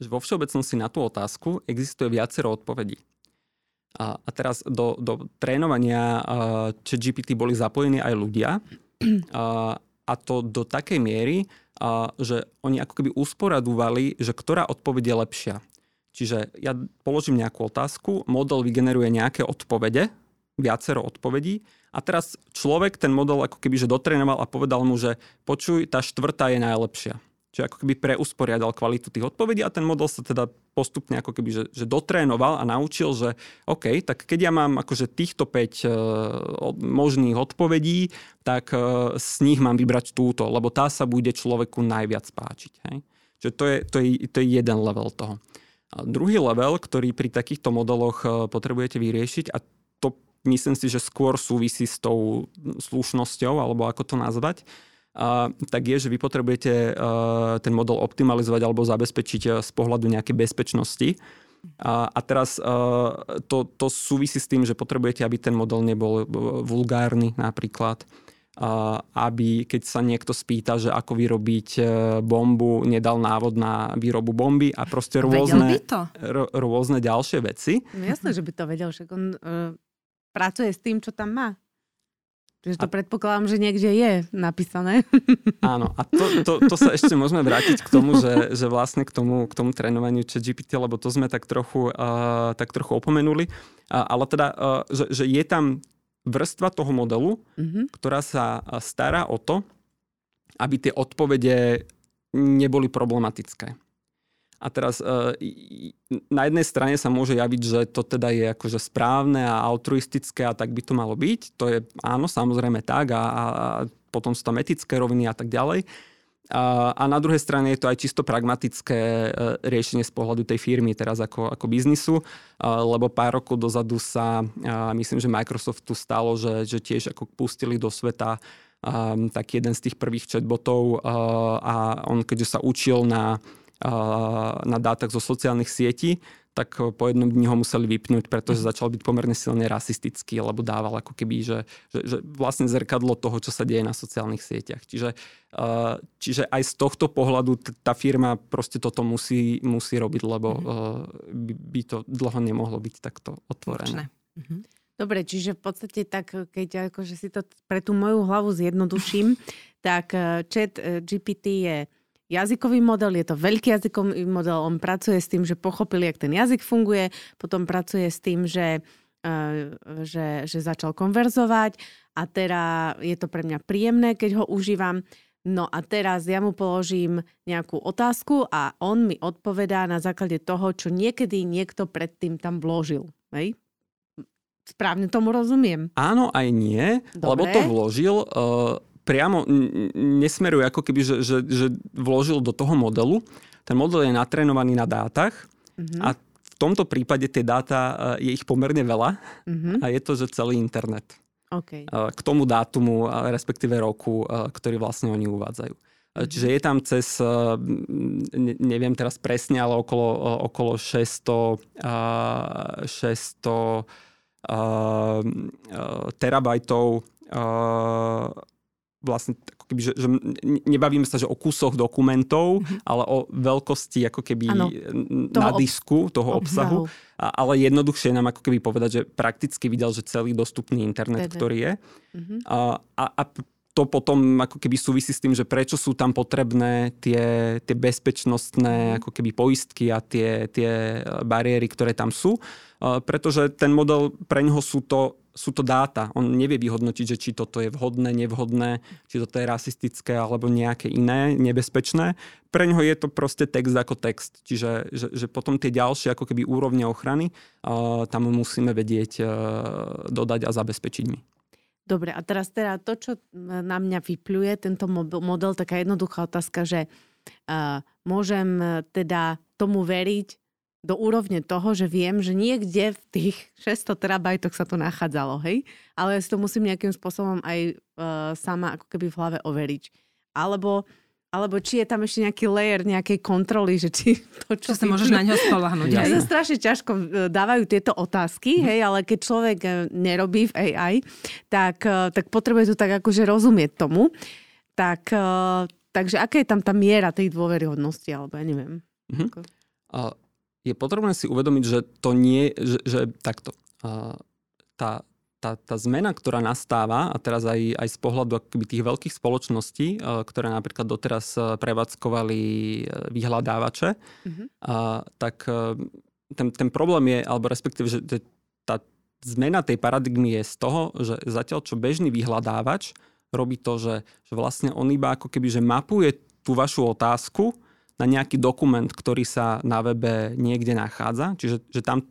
že vo všeobecnosti na tú otázku existuje viacero odpovedí. A, a teraz do, do trénovania uh, GPT boli zapojení aj ľudia. Uh, a to do takej miery, a, že oni ako keby usporadúvali, že ktorá odpoveď je lepšia. Čiže ja položím nejakú otázku, model vygeneruje nejaké odpovede, viacero odpovedí a teraz človek ten model ako keby že dotrénoval a povedal mu, že počuj, tá štvrtá je najlepšia. Čiže ako keby preusporiadal kvalitu tých odpovedí a ten model sa teda postupne ako keby, že, že dotrénoval a naučil, že OK, tak keď ja mám akože týchto 5 uh, e, možných odpovedí, tak uh, z nich mám vybrať túto, lebo tá sa bude človeku najviac páčiť. Hej? Čiže to je, to, je, to je jeden level toho. A druhý level, ktorý pri takýchto modeloch uh, potrebujete vyriešiť, a myslím si, že skôr súvisí s tou slušnosťou, alebo ako to nazvať, a, tak je, že vy potrebujete uh, ten model optimalizovať alebo zabezpečiť z pohľadu nejakej bezpečnosti. A, a teraz to, to súvisí s tým, že potrebujete, aby ten model nebol vulgárny napríklad. Aby keď sa niekto spýta, že ako vyrobiť bombu, nedal návod na výrobu bomby a proste rôzne, rôzne ďalšie veci. No jasné, že by to vedel, však on uh, pracuje s tým, čo tam má. Čiže to a... predpokladám, že niekde je napísané. Áno, a to, to, to sa ešte môžeme vrátiť k tomu, že, že vlastne k tomu, k tomu trénovaniu GPT, lebo to sme tak trochu, uh, tak trochu opomenuli. Uh, ale teda, uh, že, že je tam vrstva toho modelu, mm-hmm. ktorá sa stará o to, aby tie odpovede neboli problematické. A teraz e, na jednej strane sa môže javiť, že to teda je akože správne a altruistické a tak by to malo byť. To je áno, samozrejme tak a, a potom sú tam etické roviny a tak ďalej. A, a na druhej strane je to aj čisto pragmatické e, riešenie z pohľadu tej firmy teraz ako, ako biznisu, lebo pár rokov dozadu sa, myslím, že Microsoftu stalo, že, že tiež ako pustili do sveta um, tak jeden z tých prvých chatbotov uh, a on keďže sa učil na na dátach zo sociálnych sietí, tak po jednom dni ho museli vypnúť, pretože mhm. začal byť pomerne silne rasistický, lebo dával ako keby, že, že, že vlastne zrkadlo toho, čo sa deje na sociálnych sieťach. Čiže, čiže aj z tohto pohľadu tá firma proste toto musí, musí robiť, lebo mm-hmm. by, by to dlho nemohlo byť takto otvorené. Mm-hmm. Dobre, čiže v podstate tak, keď akože si to pre tú moju hlavu zjednoduším, tak chat GPT je jazykový model, je to veľký jazykový model, on pracuje s tým, že pochopili, jak ten jazyk funguje, potom pracuje s tým, že, uh, že, že začal konverzovať a teraz je to pre mňa príjemné, keď ho užívam. No a teraz ja mu položím nejakú otázku a on mi odpovedá na základe toho, čo niekedy niekto predtým tam vložil. Hej? Správne tomu rozumiem. Áno, aj nie, Dobre. lebo to vložil uh, priamo nesmeruje ako keby, že, že, že vložil do toho modelu. Ten model je natrénovaný na dátach mm-hmm. a v tomto prípade tie dáta, e, je ich pomerne veľa mm-hmm. a je to, že celý internet. Okay. E, k tomu dátumu, respektíve roku, ktorý vlastne oni uvádzajú. Mm-hmm. Čiže je tam cez, neviem teraz presne, ale okolo, okolo 600, 600 terabajtov vlastne ako keby, že, že nebavíme sa že o kusoch dokumentov, mm-hmm. ale o veľkosti ako keby ano, na disku, toho obsahu. obsahu. A, ale jednoduchšie nám ako keby povedať, že prakticky videl, že celý dostupný internet, Tebe. ktorý je. Mm-hmm. A, a, a to potom ako keby súvisí s tým, že prečo sú tam potrebné tie, tie bezpečnostné mhm. ako keby poistky a tie, tie bariéry, ktoré tam sú. Pretože ten model, pre ňoho sú to, sú to dáta. On nevie vyhodnotiť, že či toto je vhodné, nevhodné, či toto je rasistické alebo nejaké iné, nebezpečné. Pre ňoho je to proste text ako text. Čiže že, že potom tie ďalšie ako keby úrovne ochrany uh, tam musíme vedieť dodať a zabezpečiť my. Dobre, a teraz teda to, čo na mňa vypluje, tento model, taká jednoduchá otázka, že uh, môžem e, teda tomu veriť do úrovne toho, že viem, že niekde v tých 600 terabajtoch sa to nachádzalo, hej? Ale ja si to musím nejakým spôsobom aj uh, sama ako keby v hlave overiť. Alebo alebo či je tam ešte nejaký layer nejakej kontroly, že či to, čo, čo sa môžeš na ňo spolahnúť. Ja sa strašne ťažko e, dávajú tieto otázky, mm. hej, ale keď človek e, nerobí v AI, tak, e, tak potrebuje tu tak akože rozumieť tomu. Tak, takže aká je tam tá miera tej dôveryhodnosti, alebo ja neviem. Mm-hmm. A je potrebné si uvedomiť, že to nie, že, že takto. tá, tá, tá zmena, ktorá nastáva, a teraz aj, aj z pohľadu akoby tých veľkých spoločností, eh, ktoré napríklad doteraz eh, prevádzkovali eh, vyhľadávače, mm-hmm. a, tak ten, ten problém je, alebo respektíve, že tá zmena tej paradigmy je z toho, že zatiaľ čo bežný vyhľadávač robí to, že, že vlastne on iba ako keby, že mapuje tú vašu otázku na nejaký dokument, ktorý sa na webe niekde nachádza, čiže že tam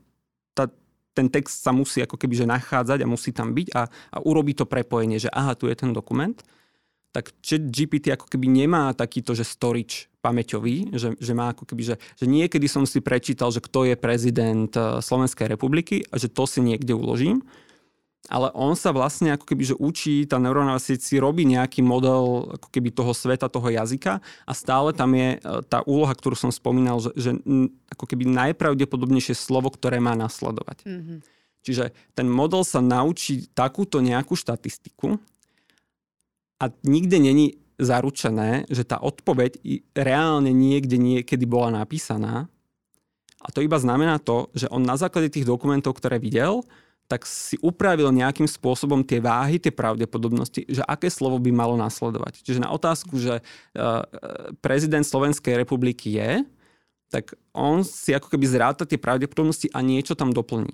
ten text sa musí ako keby že nachádzať a musí tam byť a, a urobí to prepojenie, že aha, tu je ten dokument, tak chat GPT ako keby nemá takýto, že storage pamäťový, že, že má ako keby, že, že niekedy som si prečítal, že kto je prezident eh, Slovenskej republiky a že to si niekde uložím, ale on sa vlastne ako keby, že učí, tá sieť si robí nejaký model ako keby toho sveta, toho jazyka a stále tam je e, tá úloha, ktorú som spomínal, že, že ako keby najpravdepodobnejšie slovo, ktoré má nasledovať. Mm-hmm. Čiže ten model sa naučí takúto nejakú štatistiku a nikde není zaručené, že tá odpoveď reálne niekde niekedy bola napísaná. A to iba znamená to, že on na základe tých dokumentov, ktoré videl, tak si upravil nejakým spôsobom tie váhy, tie pravdepodobnosti, že aké slovo by malo nasledovať. Čiže na otázku, že uh, prezident Slovenskej republiky je, tak on si ako keby zráta tie pravdepodobnosti a niečo tam doplní.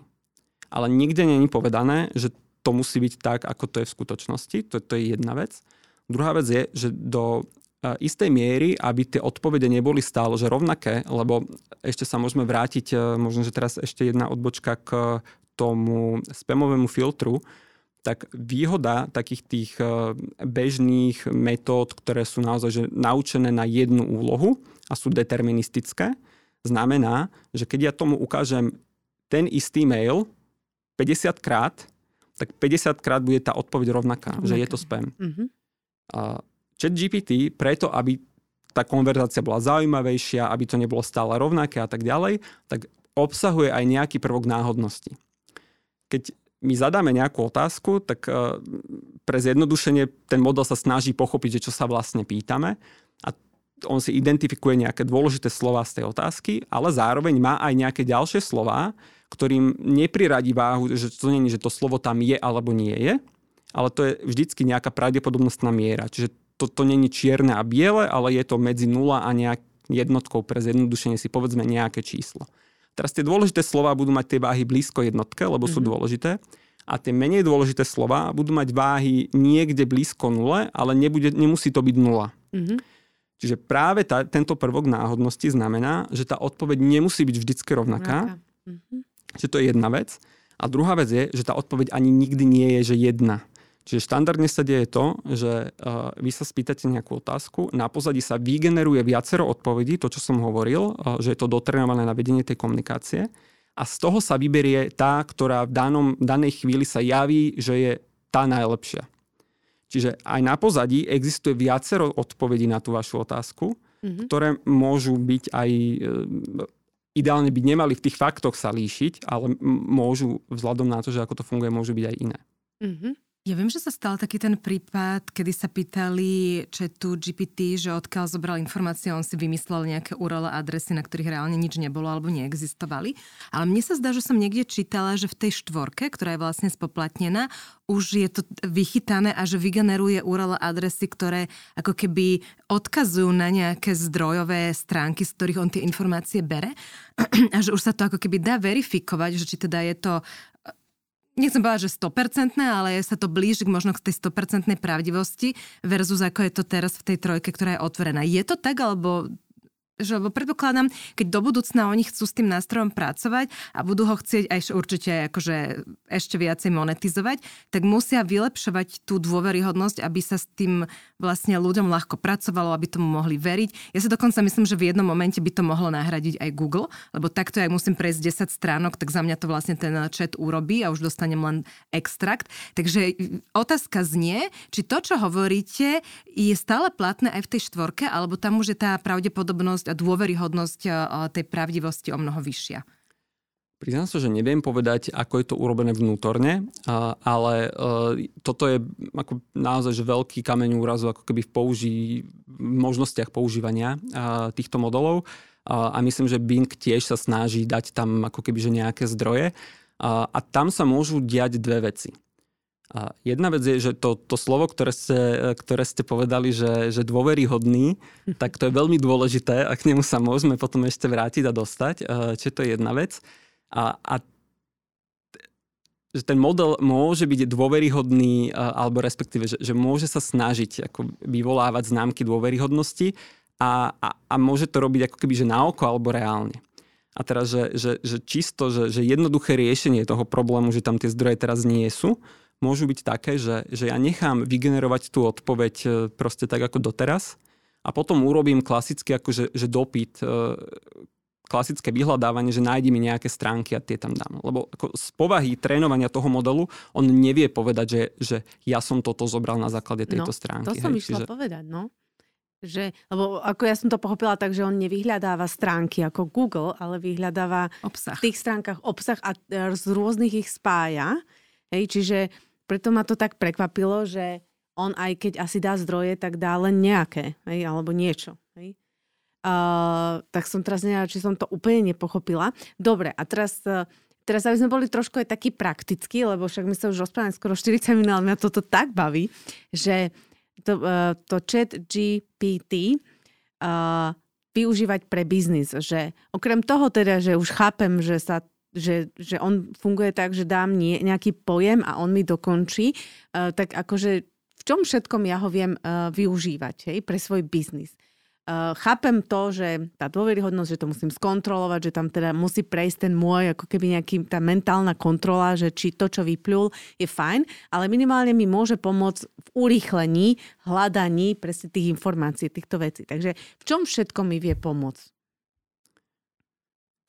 Ale nikde není povedané, že to musí byť tak, ako to je v skutočnosti. To, to je jedna vec. Druhá vec je, že do uh, istej miery, aby tie odpovede neboli stále že rovnaké, lebo ešte sa môžeme vrátiť, možno, že teraz ešte jedna odbočka k tomu spamovému filtru, tak výhoda takých tých e, bežných metód, ktoré sú naozaj že naučené na jednu úlohu a sú deterministické, znamená, že keď ja tomu ukážem ten istý mail 50 krát, tak 50 krát bude tá odpoveď rovnaká, okay. že je to spam. Mm-hmm. Chat GPT preto, aby tá konverzácia bola zaujímavejšia, aby to nebolo stále rovnaké a tak ďalej, tak obsahuje aj nejaký prvok náhodnosti keď my zadáme nejakú otázku, tak e, pre zjednodušenie ten model sa snaží pochopiť, že čo sa vlastne pýtame a on si identifikuje nejaké dôležité slova z tej otázky, ale zároveň má aj nejaké ďalšie slova, ktorým nepriradí váhu, že to nie je, že to slovo tam je alebo nie je, ale to je vždycky nejaká pravdepodobnostná miera. Čiže to, to není čierne a biele, ale je to medzi 0 a nejak jednotkou pre zjednodušenie si povedzme nejaké číslo. Teraz tie dôležité slova budú mať tie váhy blízko jednotke, lebo mm-hmm. sú mhm. dôležité. A tie menej dôležité slova budú mať váhy niekde blízko nule, ale nebude, nemusí to byť nula. Mm-hmm. Čiže práve tá, tento prvok náhodnosti znamená, že tá odpoveď nemusí byť vždycky rovnaká. Mm-hmm. Čiže to je jedna vec. A druhá vec je, že tá odpoveď ani nikdy nie je, že jedna. Čiže štandardne sa deje to, že uh, vy sa spýtate nejakú otázku, na pozadí sa vygeneruje viacero odpovedí, to čo som hovoril, uh, že je to dotrenované na vedenie tej komunikácie a z toho sa vyberie tá, ktorá v danom, danej chvíli sa javí, že je tá najlepšia. Čiže aj na pozadí existuje viacero odpovedí na tú vašu otázku, mm-hmm. ktoré môžu byť aj e, ideálne by nemali v tých faktoch sa líšiť, ale môžu vzhľadom na to, že ako to funguje, môžu byť aj iné. Mm-hmm. Ja viem, že sa stal taký ten prípad, kedy sa pýtali tu GPT, že odkiaľ zobral informácie, on si vymyslel nejaké URL adresy, na ktorých reálne nič nebolo alebo neexistovali. Ale mne sa zdá, že som niekde čítala, že v tej štvorke, ktorá je vlastne spoplatnená, už je to vychytané a že vygeneruje URL adresy, ktoré ako keby odkazujú na nejaké zdrojové stránky, z ktorých on tie informácie bere a že už sa to ako keby dá verifikovať, že či teda je to nechcem povedať, že 100%, ale sa to blíži k možno k tej 100% pravdivosti versus ako je to teraz v tej trojke, ktorá je otvorená. Je to tak, alebo že predpokladám, keď do budúcna oni chcú s tým nástrojom pracovať a budú ho chcieť aj určite akože ešte viacej monetizovať, tak musia vylepšovať tú dôveryhodnosť, aby sa s tým vlastne ľuďom ľahko pracovalo, aby tomu mohli veriť. Ja si dokonca myslím, že v jednom momente by to mohlo nahradiť aj Google, lebo takto, ak musím prejsť 10 stránok, tak za mňa to vlastne ten chat urobí a už dostanem len extrakt. Takže otázka znie, či to, čo hovoríte, je stále platné aj v tej štvorke, alebo tam už je tá pravdepodobnosť a dôveryhodnosť tej pravdivosti o mnoho vyššia? Priznám sa, že neviem povedať, ako je to urobené vnútorne, ale e, toto je ako naozaj že veľký kameň úrazu ako keby v, použi- možnostiach používania týchto modelov. A myslím, že Bing tiež sa snaží dať tam ako keby že nejaké zdroje. A tam sa môžu diať dve veci. A jedna vec je, že to, to slovo, ktoré ste, ktoré ste povedali, že, že dôveryhodný, tak to je veľmi dôležité a k nemu sa môžeme potom ešte vrátiť a dostať. Čiže to je jedna vec. A, a že ten model môže byť dôveryhodný, alebo respektíve, že, že môže sa snažiť ako vyvolávať známky dôveryhodnosti a, a, a môže to robiť ako keby že na oko alebo reálne. A teraz, že, že, že čisto, že, že jednoduché riešenie toho problému, že tam tie zdroje teraz nie sú, môžu byť také, že, že ja nechám vygenerovať tú odpoveď e, proste tak ako doteraz a potom urobím klasicky akože že dopyt, e, klasické vyhľadávanie, že nájdi mi nejaké stránky a tie tam dám. Lebo ako z povahy trénovania toho modelu on nevie povedať, že, že ja som toto zobral na základe tejto no, stránky. To som hej, išla čiže... povedať, no. Že, lebo ako ja som to pochopila tak, že on nevyhľadáva stránky ako Google, ale vyhľadáva obsah. v tých stránkach obsah a z rôznych ich spája. Hej, čiže preto ma to tak prekvapilo, že on aj keď asi dá zdroje, tak dá len nejaké, hej, alebo niečo. Hej. Uh, tak som teraz neviem, či som to úplne nepochopila. Dobre, a teraz, uh, teraz aby sme boli trošku aj takí praktickí, lebo však my sa už rozprávame skoro 40 minút, ale mňa toto tak baví, že to, uh, to chat GPT uh, využívať pre biznis, že okrem toho teda, že už chápem, že sa že, že on funguje tak, že dám nie, nejaký pojem a on mi dokončí, uh, tak akože v čom všetkom ja ho viem uh, využívať hej, pre svoj biznis. Uh, chápem to, že tá dôveryhodnosť, že to musím skontrolovať, že tam teda musí prejsť ten môj, ako keby nejaký tá mentálna kontrola, že či to, čo vyplul, je fajn, ale minimálne mi môže pomôcť v urýchlení, hľadaní presne tých informácií, týchto vecí. Takže v čom všetko mi vie pomôcť?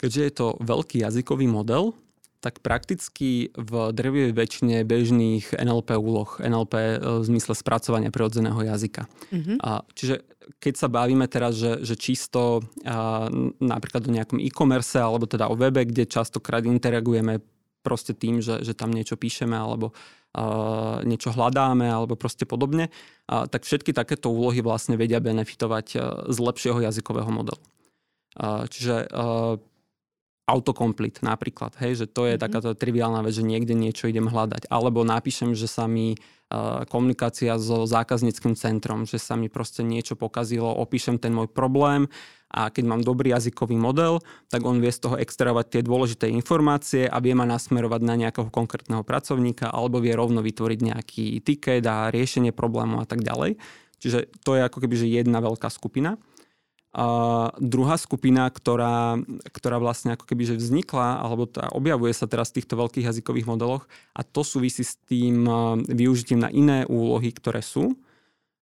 Keďže je to veľký jazykový model, tak prakticky v drevivej väčšine bežných NLP úloh, NLP e, v zmysle spracovania prirodzeného jazyka. Mm-hmm. A, čiže keď sa bavíme teraz, že, že čisto a, napríklad o nejakom e-commerce alebo teda o webe, kde častokrát interagujeme proste tým, že, že tam niečo píšeme alebo a, niečo hľadáme alebo proste podobne, a, tak všetky takéto úlohy vlastne vedia benefitovať z lepšieho jazykového modelu. A, čiže a, autocomplete napríklad, hej, že to je mm-hmm. takáto triviálna vec, že niekde niečo idem hľadať. Alebo napíšem, že sa mi uh, komunikácia so zákazníckým centrom, že sa mi proste niečo pokazilo, opíšem ten môj problém a keď mám dobrý jazykový model, tak on vie z toho extravať tie dôležité informácie a vie ma nasmerovať na nejakého konkrétneho pracovníka alebo vie rovno vytvoriť nejaký ticket a riešenie problému a tak ďalej. Čiže to je ako keby že jedna veľká skupina. Druhá skupina, ktorá, ktorá vlastne ako keby že vznikla, alebo tá, objavuje sa teraz v týchto veľkých jazykových modeloch a to súvisí s tým využitím na iné úlohy, ktoré sú,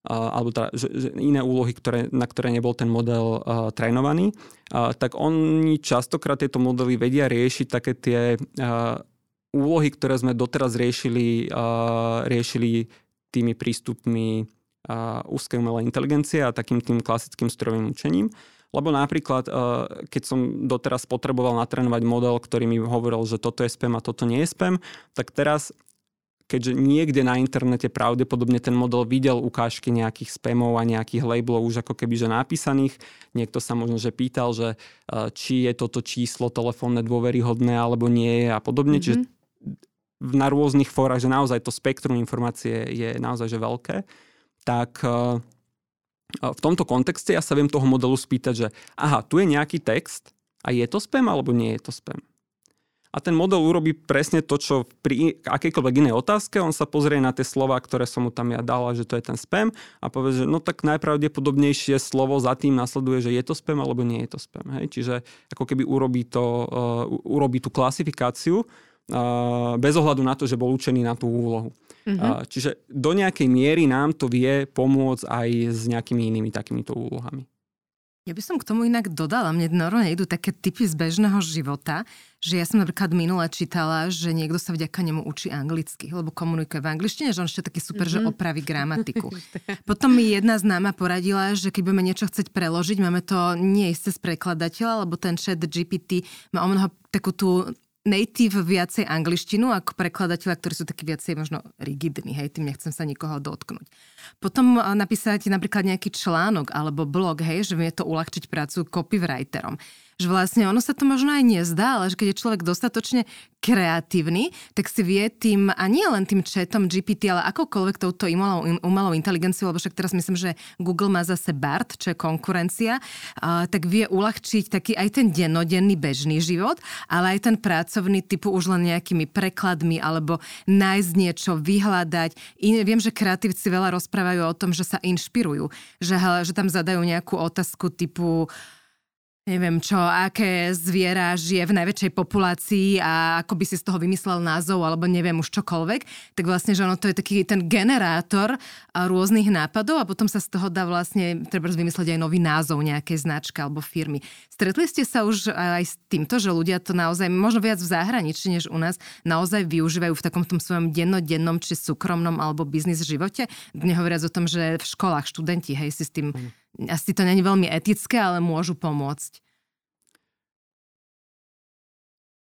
alebo teda, že, že iné úlohy, ktoré, na ktoré nebol ten model uh, trénovaný, uh, tak oni častokrát tieto modely vedia riešiť také tie uh, úlohy, ktoré sme doteraz riešili, uh, riešili tými prístupmi úzkej umelej inteligencie a takým tým klasickým strojovým učením. Lebo napríklad, keď som doteraz potreboval natrénovať model, ktorý mi hovoril, že toto je spam a toto nie je spam, tak teraz keďže niekde na internete pravdepodobne ten model videl ukážky nejakých spamov a nejakých labelov už ako keby že napísaných. Niekto sa možno že pýtal, že či je toto číslo telefónne dôveryhodné alebo nie je a podobne. Mm-hmm. Čiže na rôznych fórach, že naozaj to spektrum informácie je naozaj že veľké, tak v tomto kontexte ja sa viem toho modelu spýtať, že aha, tu je nejaký text a je to spam alebo nie je to spam a ten model urobí presne to, čo pri akejkoľvek inej otázke, on sa pozrie na tie slova, ktoré som mu tam ja dala, že to je ten spam a povie, že no tak najpravdepodobnejšie slovo za tým nasleduje, že je to spam alebo nie je to spam. Hej? Čiže ako keby urobí, to, uh, urobí tú klasifikáciu bez ohľadu na to, že bol učený na tú úlohu. Mm-hmm. Čiže do nejakej miery nám to vie pomôcť aj s nejakými inými takýmito úlohami. Ja by som k tomu inak dodala, mne normálne idú také typy z bežného života, že ja som napríklad minule čítala, že niekto sa vďaka nemu učí anglicky, lebo komunikuje v angličtine, že on ešte taký super, mm-hmm. že mhm. opraví gramatiku. Potom mi jedna známa poradila, že keď budeme niečo chcieť preložiť, máme to nie isté z prekladateľa, lebo ten chat GPT má o mnoho takú tú native viacej angličtinu ako prekladateľa, ktorí sú takí viacej možno rigidní, hej, tým nechcem sa nikoho dotknúť. Potom napísať napríklad nejaký článok alebo blog, hej, že vie to uľahčiť prácu copywriterom že vlastne ono sa to možno aj nezdá, ale že keď je človek dostatočne kreatívny, tak si vie tým, a nie len tým chatom GPT, ale akokoľvek touto umelou, umelou inteligenciou, lebo však teraz myslím, že Google má zase BART, čo je konkurencia, a, tak vie uľahčiť taký aj ten dennodenný bežný život, ale aj ten pracovný typu už len nejakými prekladmi alebo nájsť niečo, vyhľadať. I, viem, že kreatívci veľa rozprávajú o tom, že sa inšpirujú, že, že tam zadajú nejakú otázku typu neviem čo, aké zviera žije v najväčšej populácii a ako by si z toho vymyslel názov alebo neviem už čokoľvek, tak vlastne, že ono to je taký ten generátor rôznych nápadov a potom sa z toho dá vlastne treba vymysleť aj nový názov nejakej značky alebo firmy. Stretli ste sa už aj s týmto, že ľudia to naozaj, možno viac v zahraničí než u nás, naozaj využívajú v takom tom svojom dennodennom či súkromnom alebo biznis živote? Nehovoriac o tom, že v školách študenti, hej, si s tým mm asi to není veľmi etické, ale môžu pomôcť.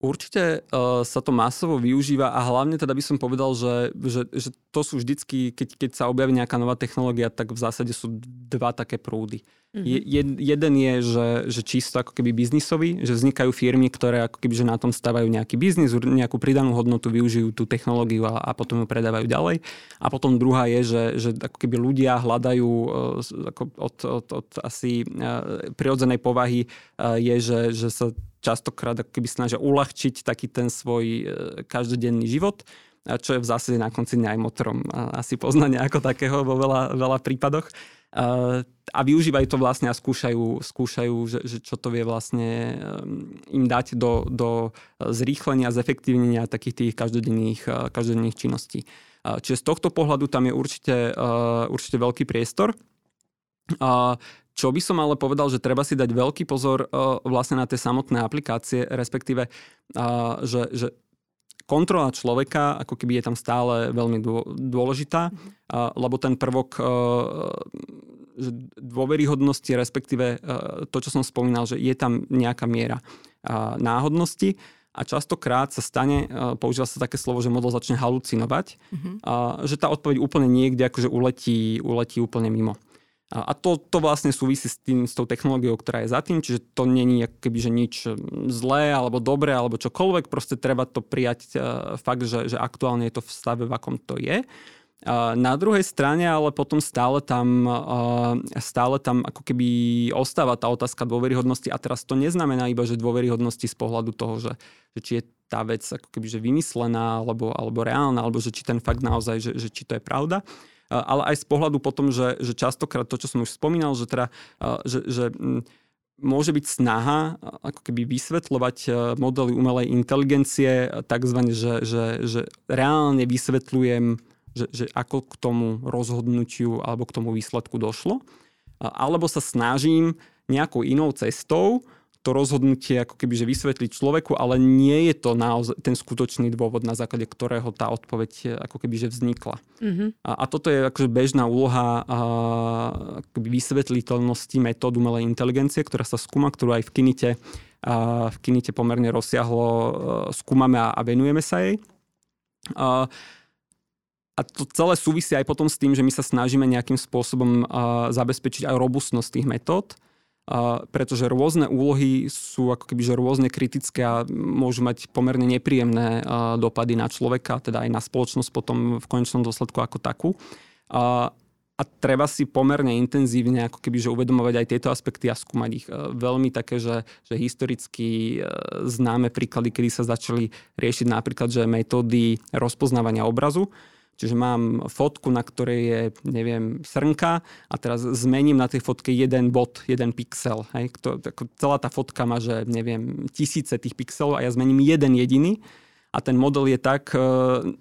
Určite uh, sa to masovo využíva a hlavne teda by som povedal, že, že, že to sú vždycky, keď, keď sa objaví nejaká nová technológia, tak v zásade sú dva také prúdy. Mm-hmm. Je, jeden je, že, že čisto ako keby biznisový, že vznikajú firmy, ktoré ako keby že na tom stavajú nejaký biznis, nejakú pridanú hodnotu, využijú tú technológiu a, a potom ju predávajú ďalej. A potom druhá je, že, že ako keby ľudia hľadajú uh, ako od, od, od asi uh, prirodzenej povahy uh, je, že, že sa častokrát ako keby snažia uľahčiť taký ten svoj každodenný život čo je v zásade na konci aj motorom asi poznania ako takého vo veľa, veľa prípadoch a využívajú to vlastne a skúšajú, skúšajú že, že čo to vie vlastne um, im dať do, do zrýchlenia, zefektívnenia takých tých každodenných, uh, každodenných činností. Čiže z tohto pohľadu tam je určite, uh, určite veľký priestor. Čo by som ale povedal, že treba si dať veľký pozor vlastne na tie samotné aplikácie, respektíve, že, že kontrola človeka ako keby je tam stále veľmi dôležitá, lebo ten prvok e, dôveryhodnosti, respektíve e, to, čo som spomínal, že je tam nejaká miera náhodnosti a častokrát sa stane, e, používa sa také slovo, že model začne halucinovať, mm-hmm. že tá odpoveď úplne niekde akože uletí, uletí úplne mimo. A to, to vlastne súvisí s, tým, s tou technológiou, ktorá je za tým, čiže to není keby, že nič zlé alebo dobré alebo čokoľvek, proste treba to prijať uh, fakt, že, že aktuálne je to v stave, v akom to je. Uh, na druhej strane ale potom stále tam, uh, stále tam ako keby ostáva tá otázka dôveryhodnosti a teraz to neznamená iba, že dôveryhodnosti z pohľadu toho, že, že či je tá vec ako keby že vymyslená alebo, alebo reálna, alebo že či ten fakt naozaj, že, že či to je pravda, ale aj z pohľadu potom, že, že častokrát to, čo som už spomínal, že teda, že, že môže byť snaha ako keby vysvetľovať modely umelej inteligencie takzvané, že, že, že reálne vysvetľujem, že, že ako k tomu rozhodnutiu alebo k tomu výsledku došlo. Alebo sa snažím nejakou inou cestou to rozhodnutie ako keby že vysvetliť človeku, ale nie je to naozaj ten skutočný dôvod, na základe ktorého tá odpoveď eh, ako keby že vznikla. Mm-hmm. A, a toto je akože bežná úloha a, akoby vysvetliteľnosti metód umelej inteligencie, ktorá sa skúma, ktorú aj v Kinite, a v Kinite pomerne rozsiahlo a, eh, skúmame a, a venujeme sa jej. A, a to celé súvisí aj potom s tým, že my sa snažíme nejakým spôsobom uh, zabezpečiť aj robustnosť tých metód, uh, pretože rôzne úlohy sú ako keby že rôzne kritické a môžu mať pomerne nepríjemné dopady na človeka, teda aj na spoločnosť potom v konečnom dôsledku ako takú. Uh, a treba si pomerne intenzívne ako keby, že uvedomovať aj tieto aspekty a skúmať ich. Veľmi také, že, že historicky známe príklady, kedy sa začali riešiť napríklad, že metódy rozpoznávania obrazu, Čiže mám fotku, na ktorej je, neviem, srnka a teraz zmením na tej fotke jeden bod, jeden pixel. Hej. To, ako celá tá fotka má, že neviem, tisíce tých pixelov a ja zmením jeden jediný a ten model je tak e,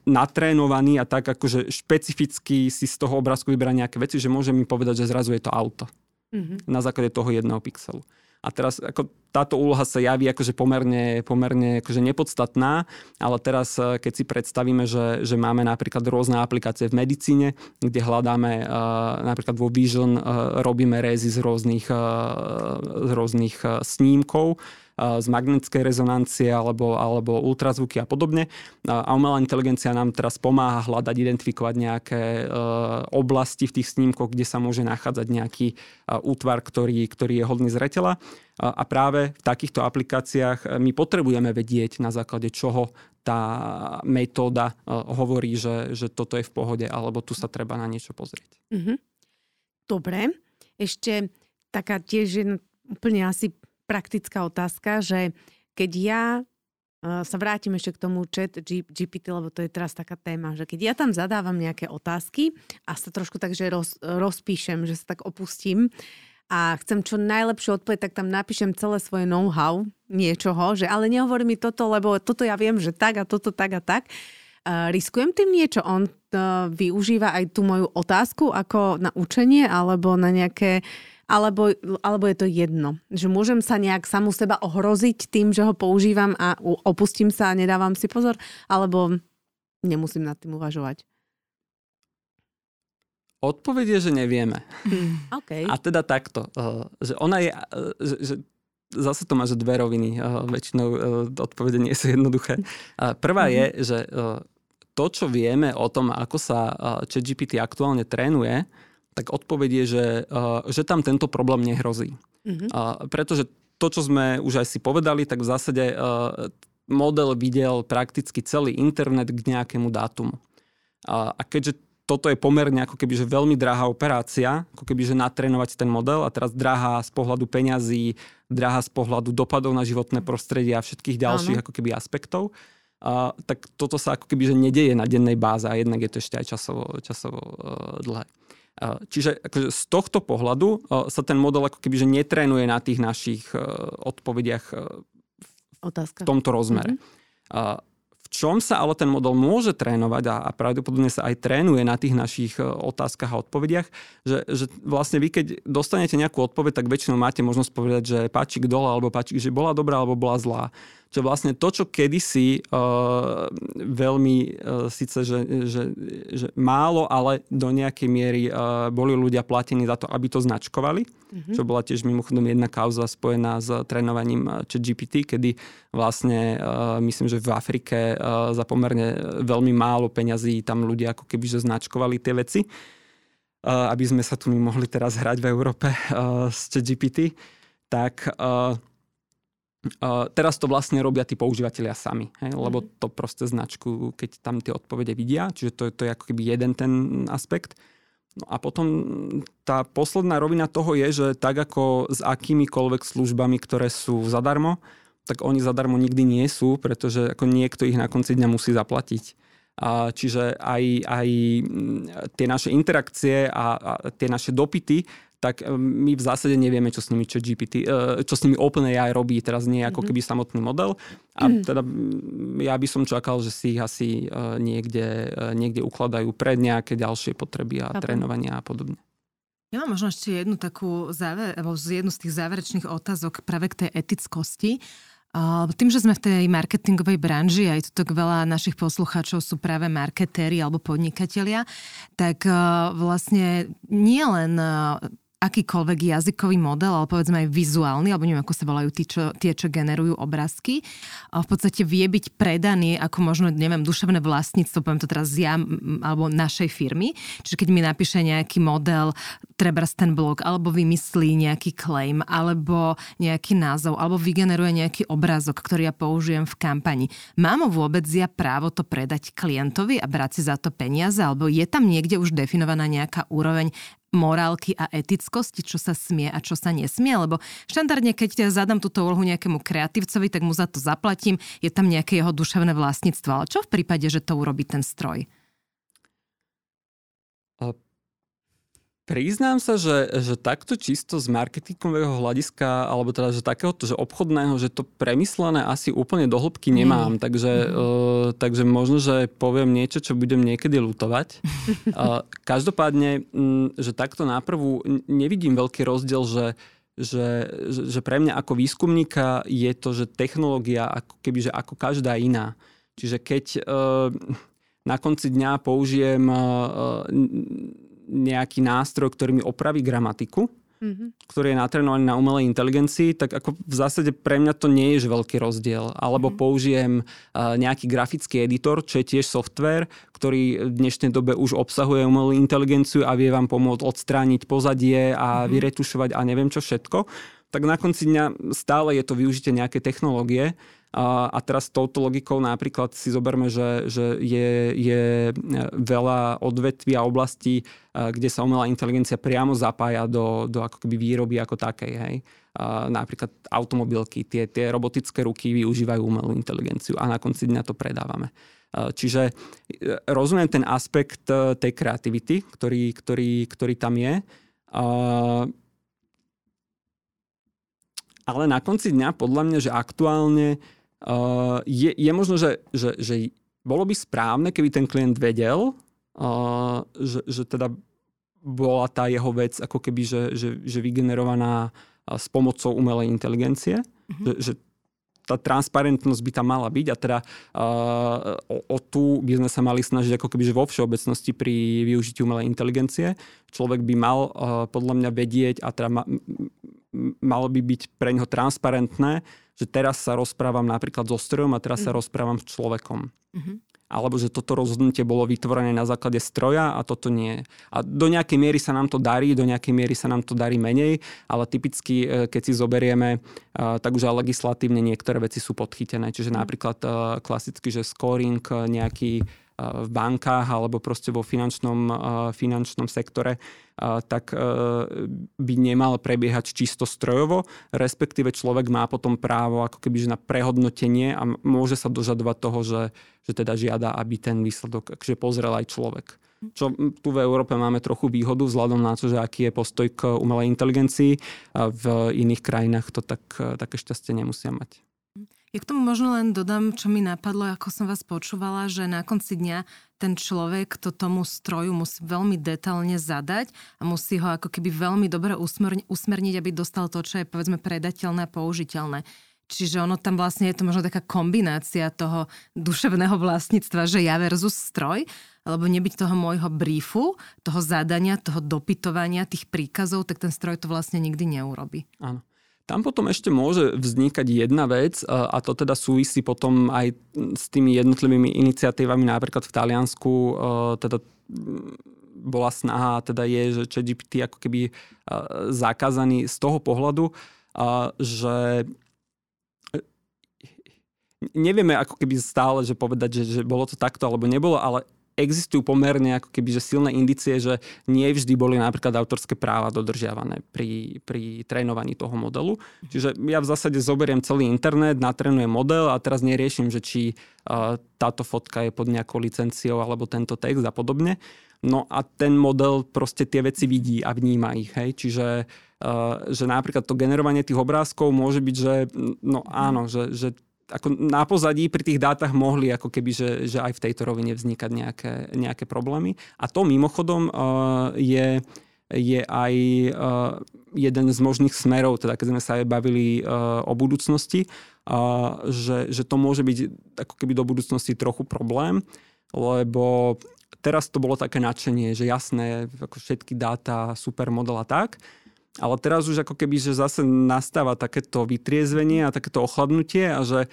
natrénovaný a tak akože špecificky si z toho obrázku vyberá nejaké veci, že môže mi povedať, že zrazu je to auto. Mm-hmm. Na základe toho jedného pixelu. A teraz ako táto úloha sa javí akože pomerne, pomerne akože nepodstatná, ale teraz eh, keď si predstavíme, že, že máme napríklad rôzne aplikácie v medicíne, kde hľadáme uh, napríklad vo Vision uh, robíme rézy z rôznych, z rôznych snímkov, z magnetickej rezonancie alebo, alebo ultrazvuky a podobne. A umelá inteligencia nám teraz pomáha hľadať, identifikovať nejaké oblasti v tých snímkoch, kde sa môže nachádzať nejaký útvar, ktorý, ktorý je hodný zretela. A práve v takýchto aplikáciách my potrebujeme vedieť, na základe čoho tá metóda hovorí, že, že toto je v pohode, alebo tu sa treba na niečo pozrieť. Mm-hmm. Dobre. Ešte taká tiež úplne asi praktická otázka, že keď ja e, sa vrátim ešte k tomu chat GPT, lebo to je teraz taká téma, že keď ja tam zadávam nejaké otázky a sa trošku tak, že roz, rozpíšem, že sa tak opustím a chcem čo najlepšiu odpoveď, tak tam napíšem celé svoje know-how niečoho, že ale nehovorí mi toto, lebo toto ja viem, že tak a toto tak a tak. Uh, riskujem tým niečo? On uh, využíva aj tú moju otázku ako na učenie alebo na nejaké uh, alebo, alebo je to jedno? Že môžem sa nejak samu seba ohroziť tým, že ho používam a opustím sa a nedávam si pozor? Alebo nemusím nad tým uvažovať? Odpoveď je, že nevieme. Hmm, okay. A teda takto, uh, že ona je, uh, že, zase to má, že dve roviny. Uh, väčšinou odpovede nie sú jednoduché. Prvá je, že to, čo vieme o tom, ako sa ChatGPT aktuálne trénuje, tak odpoveď je, že, že tam tento problém nehrozí. Mm-hmm. Pretože to, čo sme už aj si povedali, tak v zásade model videl prakticky celý internet k nejakému dátumu. A keďže toto je pomerne ako keby, že veľmi drahá operácia, ako keby, že natrénovať ten model a teraz drahá z pohľadu peňazí, drahá z pohľadu dopadov na životné prostredie a všetkých ďalších Áno. ako keby aspektov, uh, tak toto sa ako keby, že nedeje na dennej báze a jednak je to ešte aj časovo, časovo uh, dlhé. Čiže akože z tohto pohľadu sa ten model ako keby že netrénuje na tých našich e, odpovediach e, Otázka. v tomto rozmere. Mm-hmm. V čom sa ale ten model môže trénovať a, pravdepodobne sa aj trénuje na tých našich e, otázkach a odpovediach, že, že vlastne vy keď dostanete nejakú odpoveď, tak väčšinou máte možnosť povedať, že páčik dole alebo páčik, že bola dobrá alebo bola zlá že vlastne to, čo kedysi uh, veľmi uh, síce, že, že, že málo, ale do nejakej miery uh, boli ľudia platení za to, aby to značkovali, mm-hmm. čo bola tiež mimochodom jedna kauza spojená s trénovaním GPT, kedy vlastne uh, myslím, že v Afrike uh, za pomerne veľmi málo peňazí tam ľudia ako keby že značkovali tie veci, aby sme sa tu my mohli teraz hrať v Európe uh, s GPT, tak uh, Uh, teraz to vlastne robia tí používateľia sami, hej, lebo mhm. to proste značku, keď tam tie odpovede vidia, čiže to, to je ako keby jeden ten aspekt. No a potom tá posledná rovina toho je, že tak ako s akýmikoľvek službami, ktoré sú zadarmo, tak oni zadarmo nikdy nie sú, pretože ako niekto ich na konci dňa musí zaplatiť. A čiže aj, aj tie naše interakcie a, a tie naše dopity tak e, my v zásade nevieme, čo s nimi čo GPT, e, čo s nimi OpenAI robí, teraz nie ako mhm. keby samotný model. A mhm. teda ja by som čakal, že si ich asi e, niekde, niekde ukladajú pred nejaké ďalšie potreby a Chápem. trénovania a podobne. Ja mám možno ešte jednu takú záver, alebo jednu z tých záverečných otázok práve k tej etickosti. Tým, že sme v tej marketingovej branži, aj tu tak veľa našich poslucháčov sú práve marketéri alebo podnikatelia, tak vlastne nie len akýkoľvek jazykový model, ale povedzme aj vizuálny, alebo neviem, ako sa volajú tí, čo, tie, čo generujú obrázky, v podstate vie byť predaný ako možno, neviem, duševné vlastníctvo, poviem to teraz ja, alebo našej firmy. Čiže keď mi napíše nejaký model, treba ten blog, alebo vymyslí nejaký claim, alebo nejaký názov, alebo vygeneruje nejaký obrázok, ktorý ja použijem v kampani. Mám vôbec ja právo to predať klientovi a brať si za to peniaze, alebo je tam niekde už definovaná nejaká úroveň morálky a etickosti, čo sa smie a čo sa nesmie, lebo štandardne, keď zadám túto úlohu nejakému kreatívcovi, tak mu za to zaplatím, je tam nejaké jeho duševné vlastníctvo. Ale čo v prípade, že to urobí ten stroj? Priznám sa, že, že takto čisto z marketingového hľadiska, alebo teda, že takéhoto, že obchodného, že to premyslené asi úplne do hĺbky nemám, mm. takže, mm. Uh, takže možno, že poviem niečo, čo budem niekedy lutovať. uh, každopádne, um, že takto náprvu nevidím veľký rozdiel, že, že, že pre mňa ako výskumníka je to, že technológia ako keby, že ako každá iná. Čiže keď uh, na konci dňa použijem uh, nejaký nástroj, ktorý mi opraví gramatiku, mm-hmm. ktorý je natrenovaný na umelej inteligencii, tak ako v zásade pre mňa to nie je veľký rozdiel. Alebo mm-hmm. použijem uh, nejaký grafický editor, čo je tiež software, ktorý v dnešnej dobe už obsahuje umelú inteligenciu a vie vám pomôcť odstrániť pozadie a mm-hmm. vyretušovať a neviem čo všetko. Tak na konci dňa stále je to využitie nejaké technológie a, a teraz touto logikou napríklad si zoberme, že, že je, je veľa odvetví a oblastí, kde sa umelá inteligencia priamo zapája do, do ako keby výroby ako takej. Hej. A napríklad automobilky, tie, tie robotické ruky využívajú umelú inteligenciu a na konci dňa to predávame. Čiže e, rozumiem ten aspekt e, tej kreativity, ktorý, ktorý, ktorý tam je. Ale na konci dňa podľa mňa, že aktuálne Uh, je, je možno, že, že, že bolo by správne, keby ten klient vedel, uh, že, že teda bola tá jeho vec ako keby, že, že, že vygenerovaná s pomocou umelej inteligencie, mm-hmm. že, že tá transparentnosť by tam mala byť a teda uh, o, o tú by sme sa mali snažiť ako keby že vo všeobecnosti pri využití umelej inteligencie. Človek by mal uh, podľa mňa vedieť a teda ma, malo by byť pre neho transparentné, že teraz sa rozprávam napríklad so strojom a teraz mm. sa mhm. rozprávam s človekom. Mm-hmm. Alebo že toto rozhodnutie bolo vytvorené na základe stroja a toto nie. A do nejakej miery sa nám to darí, do nejakej miery sa nám to darí menej, ale typicky, e, keď si zoberieme, e, tak už aj legislatívne niektoré veci sú podchytené. Čiže mhm. napríklad e, klasicky, že scoring nejaký v bankách alebo proste vo finančnom, finančnom sektore, tak by nemal prebiehať čisto strojovo, respektíve človek má potom právo ako keby na prehodnotenie a môže sa dožadovať toho, že, že teda žiada, aby ten výsledok akže pozrel aj človek. Čo tu v Európe máme trochu výhodu vzhľadom na to, že aký je postoj k umelej inteligencii. A v iných krajinách to tak, také šťastie nemusia mať. Ja k tomu možno len dodám, čo mi napadlo, ako som vás počúvala, že na konci dňa ten človek to tomu stroju musí veľmi detálne zadať a musí ho ako keby veľmi dobre usmerniť, aby dostal to, čo je povedzme predateľné a použiteľné. Čiže ono tam vlastne je to možno taká kombinácia toho duševného vlastníctva, že ja versus stroj, alebo nebyť toho môjho briefu, toho zadania, toho dopytovania, tých príkazov, tak ten stroj to vlastne nikdy neurobi. Áno. Tam potom ešte môže vznikať jedna vec a to teda súvisí potom aj s tými jednotlivými iniciatívami, napríklad v Taliansku teda bola snaha, teda je, že ChatGPT ako keby zakázaný z toho pohľadu, že e, nevieme ako keby stále, že povedať, že, že bolo to takto alebo nebolo, ale existujú pomerne ako keby že silné indicie, že nie vždy boli napríklad autorské práva dodržiavané pri, pri trénovaní toho modelu. Čiže ja v zásade zoberiem celý internet, natrenujem model a teraz neriešim, že či uh, táto fotka je pod nejakou licenciou alebo tento text a podobne. No a ten model proste tie veci vidí a vníma ich. Hej? Čiže uh, že napríklad to generovanie tých obrázkov môže byť, že no áno, že, že ako na pozadí pri tých dátach mohli ako keby, že, že aj v tejto rovine vznikať nejaké, nejaké problémy. A to mimochodom uh, je, je aj uh, jeden z možných smerov, teda keď sme sa aj bavili uh, o budúcnosti, uh, že, že to môže byť ako keby do budúcnosti trochu problém, lebo teraz to bolo také nadšenie, že jasné, ako všetky dáta, super model a tak, ale teraz už ako keby, že zase nastáva takéto vytriezvenie a takéto ochladnutie a že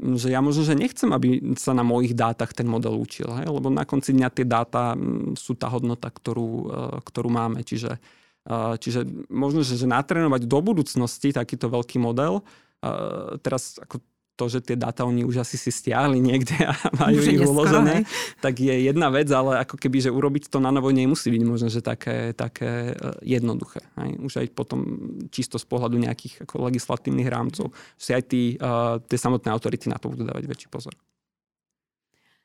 že ja možno, že nechcem, aby sa na mojich dátach ten model učil, hej? lebo na konci dňa tie dáta sú tá hodnota, ktorú, e, ktorú máme. Čiže, e, čiže možno, že, že natrénovať do budúcnosti takýto veľký model, e, teraz ako to, že tie dáta oni už asi si stiahli niekde a majú ich uložené, tak je jedna vec, ale ako keby, že urobiť to na novo nemusí byť možno, že také, také e, jednoduché. Aj? Už aj potom čisto z pohľadu nejakých ako legislatívnych rámcov, že si aj tí, uh, tie samotné autority na to budú dávať väčší pozor.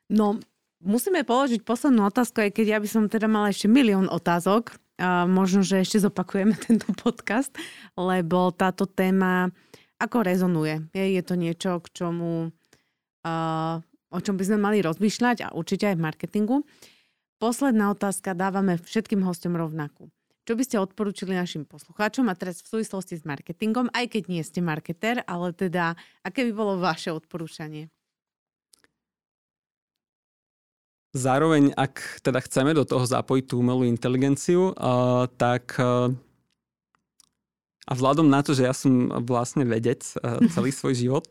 No, musíme položiť poslednú otázku, aj keď ja by som teda mala ešte milión otázok. A možno, že ešte zopakujeme tento podcast, lebo táto téma ako rezonuje. Je, je to niečo, k čomu, uh, o čom by sme mali rozmýšľať a určite aj v marketingu. Posledná otázka dávame všetkým hostom rovnakú. Čo by ste odporúčili našim poslucháčom a teraz v súvislosti s marketingom, aj keď nie ste marketer, ale teda, aké by bolo vaše odporúčanie? Zároveň, ak teda chceme do toho zapojiť tú umelú inteligenciu, uh, tak uh, a vzhľadom na to, že ja som vlastne vedec uh, celý svoj život,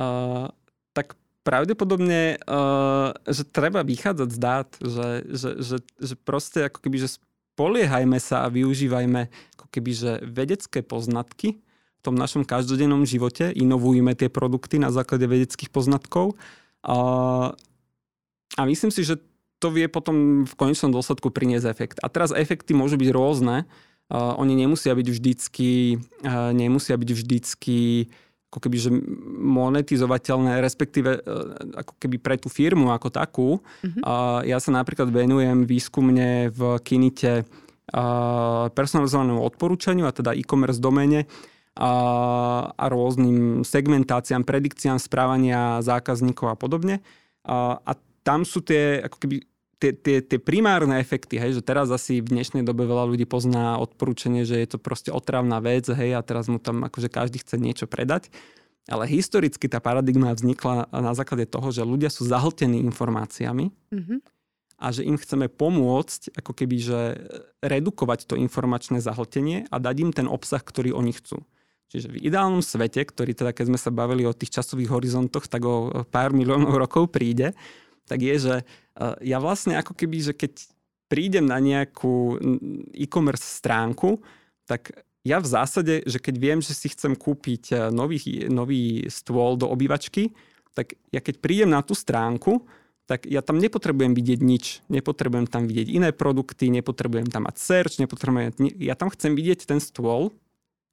uh, tak pravdepodobne, uh, že treba vychádzať z dát, že, že, že, že proste ako keby, že spoliehajme sa a využívajme ako keby, že vedecké poznatky v tom našom každodennom živote, inovujme tie produkty na základe vedeckých poznatkov. A myslím si, že to vie potom v konečnom dôsledku priniesť efekt. A teraz efekty môžu byť rôzne. Uh, oni nemusia byť vždycky, uh, nemusia byť vždycky ako keby, že monetizovateľné, respektíve uh, ako keby pre tú firmu ako takú. Mm-hmm. Uh, ja sa napríklad venujem výskumne v Kinite uh, personalizovanému odporúčaniu, a teda e-commerce domene a, a rôznym segmentáciám, predikciám správania zákazníkov a podobne. A, a tam sú tie ako keby tie, tie, tie primárne efekty, hej, že teraz asi v dnešnej dobe veľa ľudí pozná odporúčanie, že je to proste otravná vec, hej, a teraz mu tam akože každý chce niečo predať. Ale historicky tá paradigma vznikla na základe toho, že ľudia sú zahltení informáciami mm-hmm. a že im chceme pomôcť ako keby, že redukovať to informačné zahltenie a dať im ten obsah, ktorý oni chcú. Čiže v ideálnom svete, ktorý teda, keď sme sa bavili o tých časových horizontoch, tak o pár miliónov rokov príde, tak je, že ja vlastne ako keby, že keď prídem na nejakú e-commerce stránku, tak ja v zásade, že keď viem, že si chcem kúpiť nový, nový stôl do obývačky, tak ja keď prídem na tú stránku, tak ja tam nepotrebujem vidieť nič. Nepotrebujem tam vidieť iné produkty, nepotrebujem tam mať search, nepotrebujem... Ja tam chcem vidieť ten stôl,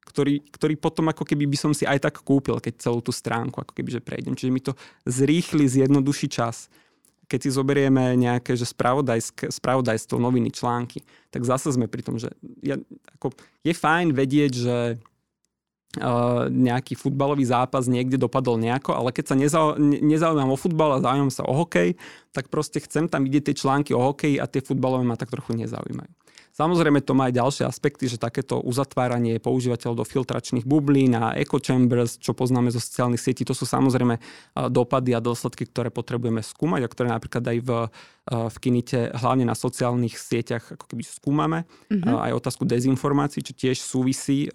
ktorý, ktorý potom ako keby by som si aj tak kúpil, keď celú tú stránku ako keby že prejdem. Čiže mi to zrýchli, zjednoduší čas keď si zoberieme nejaké že spravodajstvo, noviny, články, tak zase sme pri tom, že ja, ako, je fajn vedieť, že Uh, nejaký futbalový zápas niekde dopadol nejako, ale keď sa nezau, nezaujímam o futbal a zaujímam sa o hokej, tak proste chcem tam vidieť tie články o hokeji a tie futbalové ma tak trochu nezaujímajú. Samozrejme to má aj ďalšie aspekty, že takéto uzatváranie používateľov do filtračných bublín a echo chambers, čo poznáme zo sociálnych sietí, to sú samozrejme dopady a dôsledky, ktoré potrebujeme skúmať a ktoré napríklad aj v, v Kinite, hlavne na sociálnych sieťach, ako keby skúmame. Mm-hmm. Aj otázku dezinformácií, čo tiež súvisí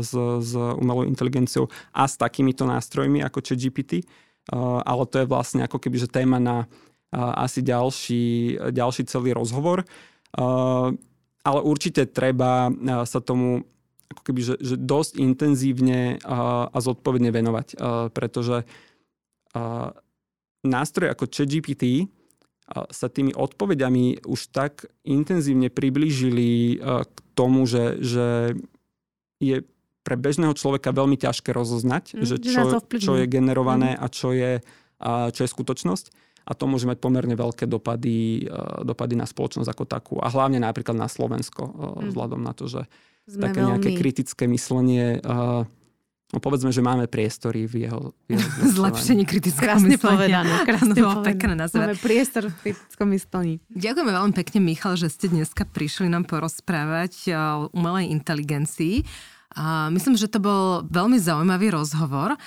s, s umelou inteligenciou a s takýmito nástrojmi ako ChatGPT. Ale to je vlastne ako keby že téma na asi ďalší, ďalší celý rozhovor. Ale určite treba sa tomu ako keby, že, že dosť intenzívne a, a zodpovedne venovať, a, pretože a, nástroje ako ChatGPT sa tými odpovediami už tak intenzívne priblížili k tomu, že, že je pre bežného človeka veľmi ťažké rozoznať, mm, že čo, čo je generované mm. a čo je, a čo je skutočnosť a to môže mať pomerne veľké dopady, eh, dopady na spoločnosť ako takú a hlavne napríklad na Slovensko, mm. vzhľadom na to, že Sme také veľmi... nejaké kritické myslenie eh, No povedzme, že máme priestory v jeho... V jeho Zlepšenie kritického krásne myslenia. Povedané, krásne povedané. pekné nazvať. Máme priestor v kritickom myslení. Ďakujeme veľmi pekne, Michal, že ste dneska prišli nám porozprávať o umelej inteligencii. A myslím, že to bol veľmi zaujímavý rozhovor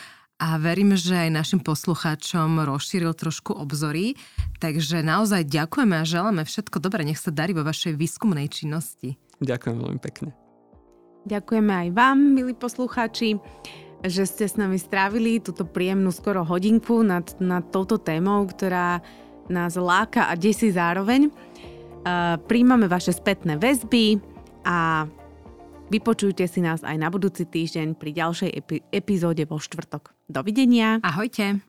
a verím, že aj našim poslucháčom rozšíril trošku obzory. Takže naozaj ďakujeme a želáme všetko dobré. Nech sa darí vo vašej výskumnej činnosti. Ďakujem veľmi pekne. Ďakujeme aj vám, milí poslucháči, že ste s nami strávili túto príjemnú skoro hodinku nad, nad touto témou, ktorá nás láka a desí zároveň. Uh, príjmame vaše spätné väzby a vypočujte si nás aj na budúci týždeň pri ďalšej epi- epizóde vo štvrtok. Dovidenia. Ahojte.